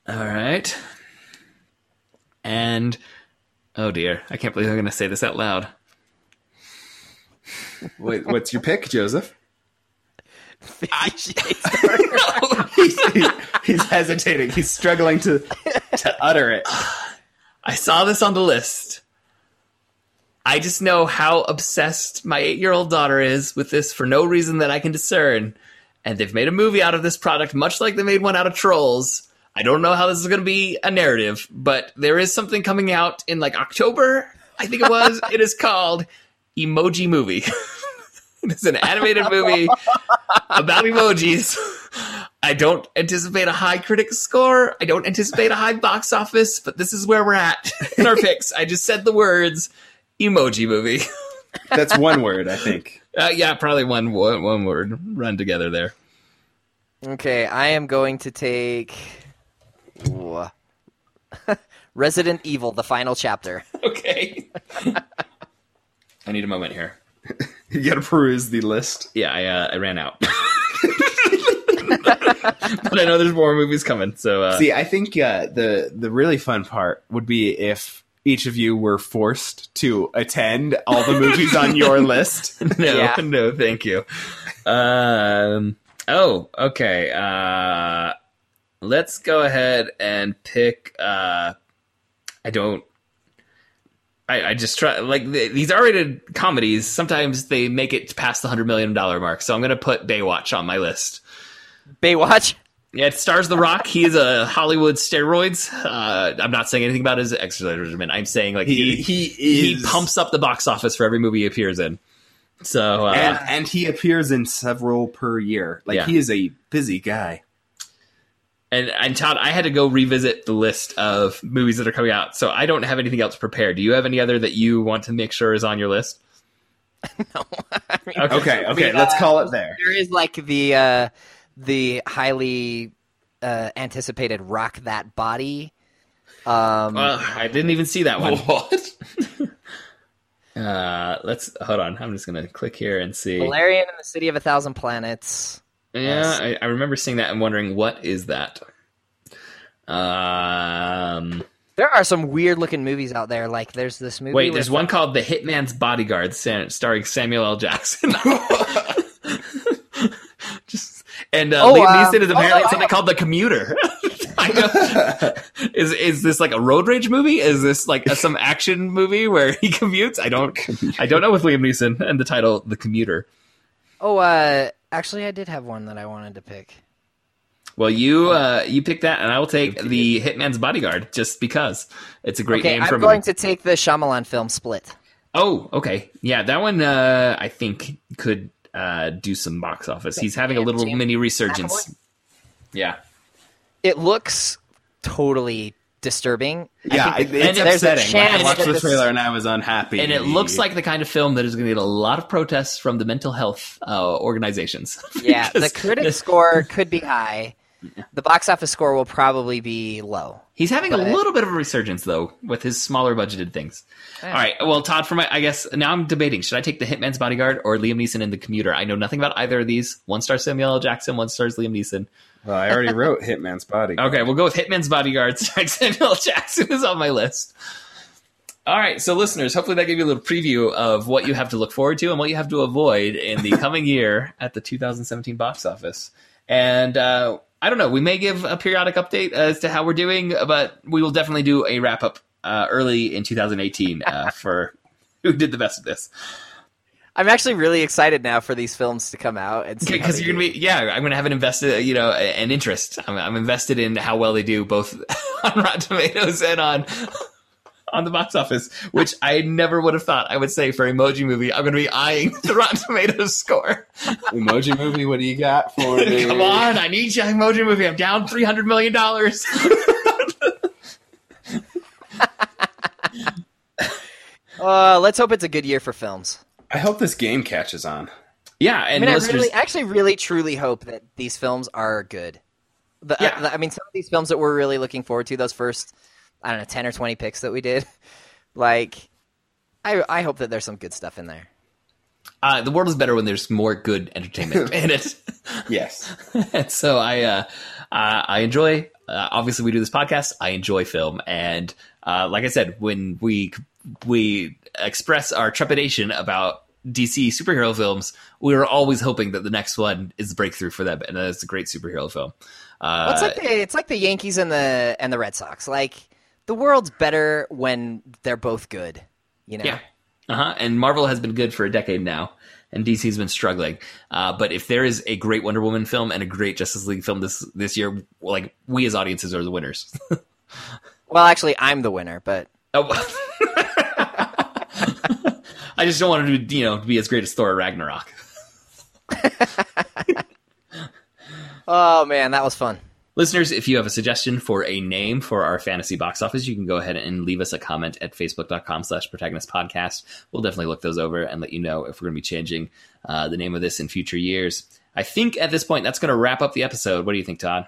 [SPEAKER 1] All right. And oh dear, I can't believe I'm going to say this out loud.
[SPEAKER 3] Wait, what's your pick, Joseph? He's, he- he's hesitating. He's struggling to to utter it.
[SPEAKER 1] I saw this on the list. I just know how obsessed my eight year old daughter is with this for no reason that I can discern. And they've made a movie out of this product, much like they made one out of Trolls. I don't know how this is going to be a narrative, but there is something coming out in like October, I think it was. it is called Emoji Movie. it's an animated movie about emojis. I don't anticipate a high critic score. I don't anticipate a high box office, but this is where we're at in our picks. I just said the words emoji movie.
[SPEAKER 3] That's one word, I think.
[SPEAKER 1] Uh, yeah, probably one, one one word run together there.
[SPEAKER 2] Okay, I am going to take Ooh. Resident Evil: The Final Chapter.
[SPEAKER 1] Okay. I need a moment here.
[SPEAKER 3] You got to peruse the list.
[SPEAKER 1] Yeah, I uh, I ran out. but I know there's more movies coming, so uh,
[SPEAKER 3] See, I think uh, the the really fun part would be if each of you were forced to attend all the movies on your list.
[SPEAKER 1] no,
[SPEAKER 2] Yeah.
[SPEAKER 1] no, thank you. Um. Oh, okay. Uh, let's go ahead and pick. Uh, I don't. I, I just try like th- these R-rated comedies. Sometimes they make it past the hundred million dollar mark. So I'm gonna put Baywatch on my list.
[SPEAKER 2] Baywatch.
[SPEAKER 1] Yeah, it stars The Rock. He's a Hollywood steroids. Uh, I'm not saying anything about his exercise regimen. I'm saying like he
[SPEAKER 3] He
[SPEAKER 1] he,
[SPEAKER 3] he,
[SPEAKER 1] he pumps up the box office for every movie he appears in. So uh,
[SPEAKER 3] and, and he appears in several per year. Like
[SPEAKER 1] Yeah.
[SPEAKER 3] he is a busy guy.
[SPEAKER 1] And, and Todd, I had to go revisit the list of movies that are coming out, so I don't have anything else prepared. Do you have any other that you want to make sure is on your list?
[SPEAKER 2] I mean,
[SPEAKER 3] Okay, okay,
[SPEAKER 2] mean,
[SPEAKER 3] let's
[SPEAKER 2] uh,
[SPEAKER 3] call it there.
[SPEAKER 2] There is like the uh, the highly uh, anticipated "Rock That Body." Um,
[SPEAKER 1] Uh, I didn't even see that one. What? uh, let's hold on. I'm just gonna click here and see.
[SPEAKER 2] Valerian in the City of a Thousand Planets.
[SPEAKER 1] Yeah, I, I remember seeing that and wondering what is that. Um,
[SPEAKER 2] There are some weird looking movies out there. Like there's this movie.
[SPEAKER 1] wait, there's one called The Hitman's Bodyguard, starring Samuel L. Jackson. Just and uh,
[SPEAKER 2] Oh,
[SPEAKER 1] Liam
[SPEAKER 2] uh,
[SPEAKER 1] Neeson is
[SPEAKER 2] oh,
[SPEAKER 1] apparently
[SPEAKER 2] no, I-
[SPEAKER 1] something called The Commuter. I know. is is this like a road rage movie? Is this like a, some action movie where he commutes? I don't I don't know with Liam Neeson and the title The Commuter.
[SPEAKER 2] Oh, uh, actually, I did have one that I wanted to pick.
[SPEAKER 1] Well, you uh, you pick that, and I will take the Hitman's Bodyguard just because it's a great
[SPEAKER 2] Okay,
[SPEAKER 1] name for a
[SPEAKER 2] I'm going
[SPEAKER 1] movie.
[SPEAKER 2] to take the Shyamalan film Split.
[SPEAKER 1] Oh, okay, yeah, that one uh, I think could uh, do some box office. He's having a little mini resurgence. Yeah,
[SPEAKER 2] It looks totally disturbing.
[SPEAKER 3] Yeah,
[SPEAKER 2] I think
[SPEAKER 3] it- it's
[SPEAKER 1] and
[SPEAKER 2] there's a
[SPEAKER 3] upsetting.
[SPEAKER 2] chance
[SPEAKER 3] I watched the trailer and I was unhappy.
[SPEAKER 1] and it looks like the kind of film that is going to get a lot of protests from the mental health uh, organizations.
[SPEAKER 2] Yeah, the critic score could be high. The box office score will probably be low.
[SPEAKER 1] He's having a little bit of a resurgence though with his smaller budgeted things. All right, well, Todd, for my, I guess now I'm debating: should I take the Hitman's Bodyguard or Liam Neeson in the Commuter? I know nothing about either of these. One star Samuel L. Jackson, one stars Liam Neeson.
[SPEAKER 3] Well, I already wrote Hitman's Body.
[SPEAKER 1] Okay, we'll go with Hitman's Bodyguard. Samuel. Jackson is on my list. All right, so listeners, hopefully that gave you a little preview of what you have to look forward to and what you have to avoid in the coming year at the 2017 box office. And uh, I don't know, we may give a periodic update as to how we're doing, but we will definitely do a wrap up uh, early in 2018 uh, for who did the best of this.
[SPEAKER 2] I'm actually really excited now for these films to come out and
[SPEAKER 1] Because you're gonna
[SPEAKER 2] do.
[SPEAKER 1] be, yeah, I'm gonna have an invested, you know, an interest. I'm, I'm invested in how well they do, both on Rotten Tomatoes and on on the box office. Which I never would have thought I would say for Emoji Movie. I'm gonna be eyeing the Rotten Tomatoes score.
[SPEAKER 3] Emoji movie, what do you got for me?
[SPEAKER 1] Come on, I need you, Emoji Movie. I'm down 300 million dollars.
[SPEAKER 2] Uh, let's hope it's a good year for films.
[SPEAKER 3] I hope this game catches on.
[SPEAKER 1] yeah,
[SPEAKER 2] I
[SPEAKER 1] and
[SPEAKER 2] mean, I
[SPEAKER 1] listeners,
[SPEAKER 2] really, actually, really, truly hope that these films are good. The,
[SPEAKER 1] Yeah.
[SPEAKER 2] uh, the- I mean, some of these films that we're really looking forward to, those first, I don't know, ten or twenty picks that we did, like, I, I hope that there's some good stuff in there.
[SPEAKER 1] uh, the world is better when there's more good entertainment in it.
[SPEAKER 3] Yes.
[SPEAKER 1] and so I uh, uh, I enjoy. Uh, obviously, we do this podcast. I enjoy film, and uh, like I said, when we we express our trepidation about DC superhero films, we are always hoping that the next one is the breakthrough for them, and that it's a great superhero film. Uh,
[SPEAKER 2] Well, it's like the it's like the Yankees and the and the Red Sox. Like the world's better when they're both good. You know.
[SPEAKER 1] Yeah. Uh huh. And Marvel has been good for a decade now, and DC's been struggling. Uh, but if there is a great Wonder Woman film and a great Justice League film this this year, like we as audiences are the winners.
[SPEAKER 2] Well, actually, I'm the winner, but
[SPEAKER 1] Oh. I just don't want it to, you know, be as great as Thor Ragnarok.
[SPEAKER 2] oh man, that was fun.
[SPEAKER 1] Listeners, if you have a suggestion for a name for our fantasy box office, you can go ahead and leave us a comment at facebook.com slash protagonist podcast. We'll definitely look those over and let you know if we're going to be changing uh, the name of this in future years. I think at this point that's going to wrap up the episode. What do you think, Todd?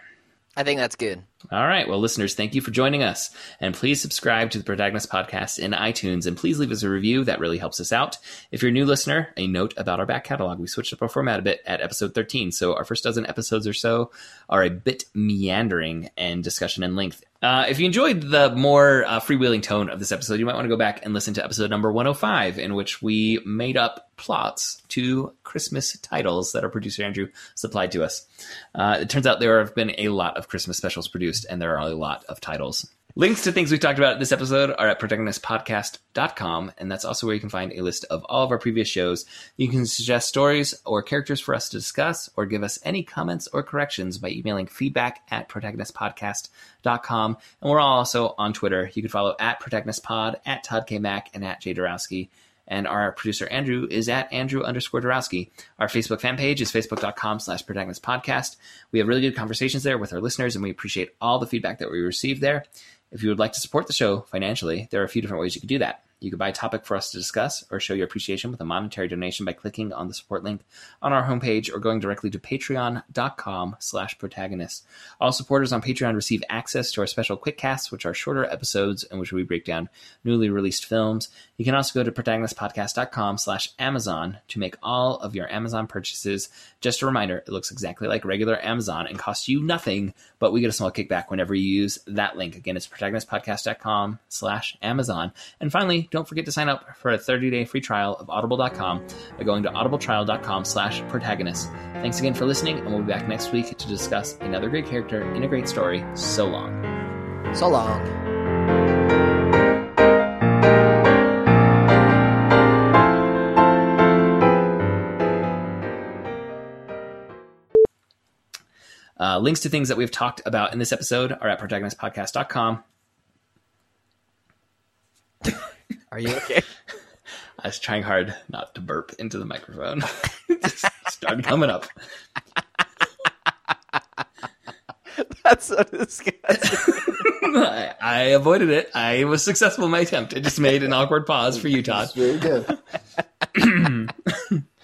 [SPEAKER 2] I think that's good.
[SPEAKER 1] All right. Well, listeners, thank you for joining us. And please subscribe to the Protagonist Podcast in iTunes and please leave us a review. That really helps us out. If you're a new listener, a note about our back catalog. We switched up our format a bit at episode 13. So our first dozen episodes or so are a bit meandering and discussion in length. Uh, if you enjoyed the more uh, freewheeling tone of this episode, you might want to go back and listen to episode number 105, in which we made up plots to Christmas titles that our producer Andrew supplied to us. Uh, it turns out there have been a lot of Christmas specials produced, and there are a lot of titles. Links to things we talked about this episode are at protagonistpodcast.com, and that's also where you can find a list of all of our previous shows. You can suggest stories or characters for us to discuss, or give us any comments or corrections by emailing feedback at protagonistpodcast.com. And we're also on Twitter. You can follow at protagonistpod, at Todd K. Mack, and at Jay Dorowski and our producer Andrew is at Andrew underscore Dorowski. Our Facebook fan page is facebook.com slash protagonist podcast. We have really good conversations there with our listeners, and we appreciate all the feedback that we receive there. If you would like to support the show financially, there are a few different ways you can do that. You can buy a topic for us to discuss or show your appreciation with a monetary donation by clicking on the support link on our homepage or going directly to patreon.com slash protagonist. All supporters on Patreon receive access to our special quick casts, which are shorter episodes in which we break down newly released films. You can also go to protagonistpodcast.com slash Amazon to make all of your Amazon purchases. Just a reminder, it looks exactly like regular Amazon and costs you nothing, but we get a small kickback whenever you use that link. Again, it's protagonistpodcast.com slash Amazon. And finally, don't forget to sign up for a 30-day free trial of audible.com by going to audibletrial.com slash protagonist. Thanks again for listening, and we'll be back next week to discuss another great character in a great story. So long.
[SPEAKER 2] So long.
[SPEAKER 1] Uh, links to things that we've talked about in this episode are at protagonistpodcast.com.
[SPEAKER 2] Are you okay?
[SPEAKER 1] I was trying hard not to burp into the microphone. It just started coming up.
[SPEAKER 2] That's so disgusting.
[SPEAKER 1] I, I avoided it. I was successful in my attempt. It just made an awkward pause for you, Todd.
[SPEAKER 4] Very good.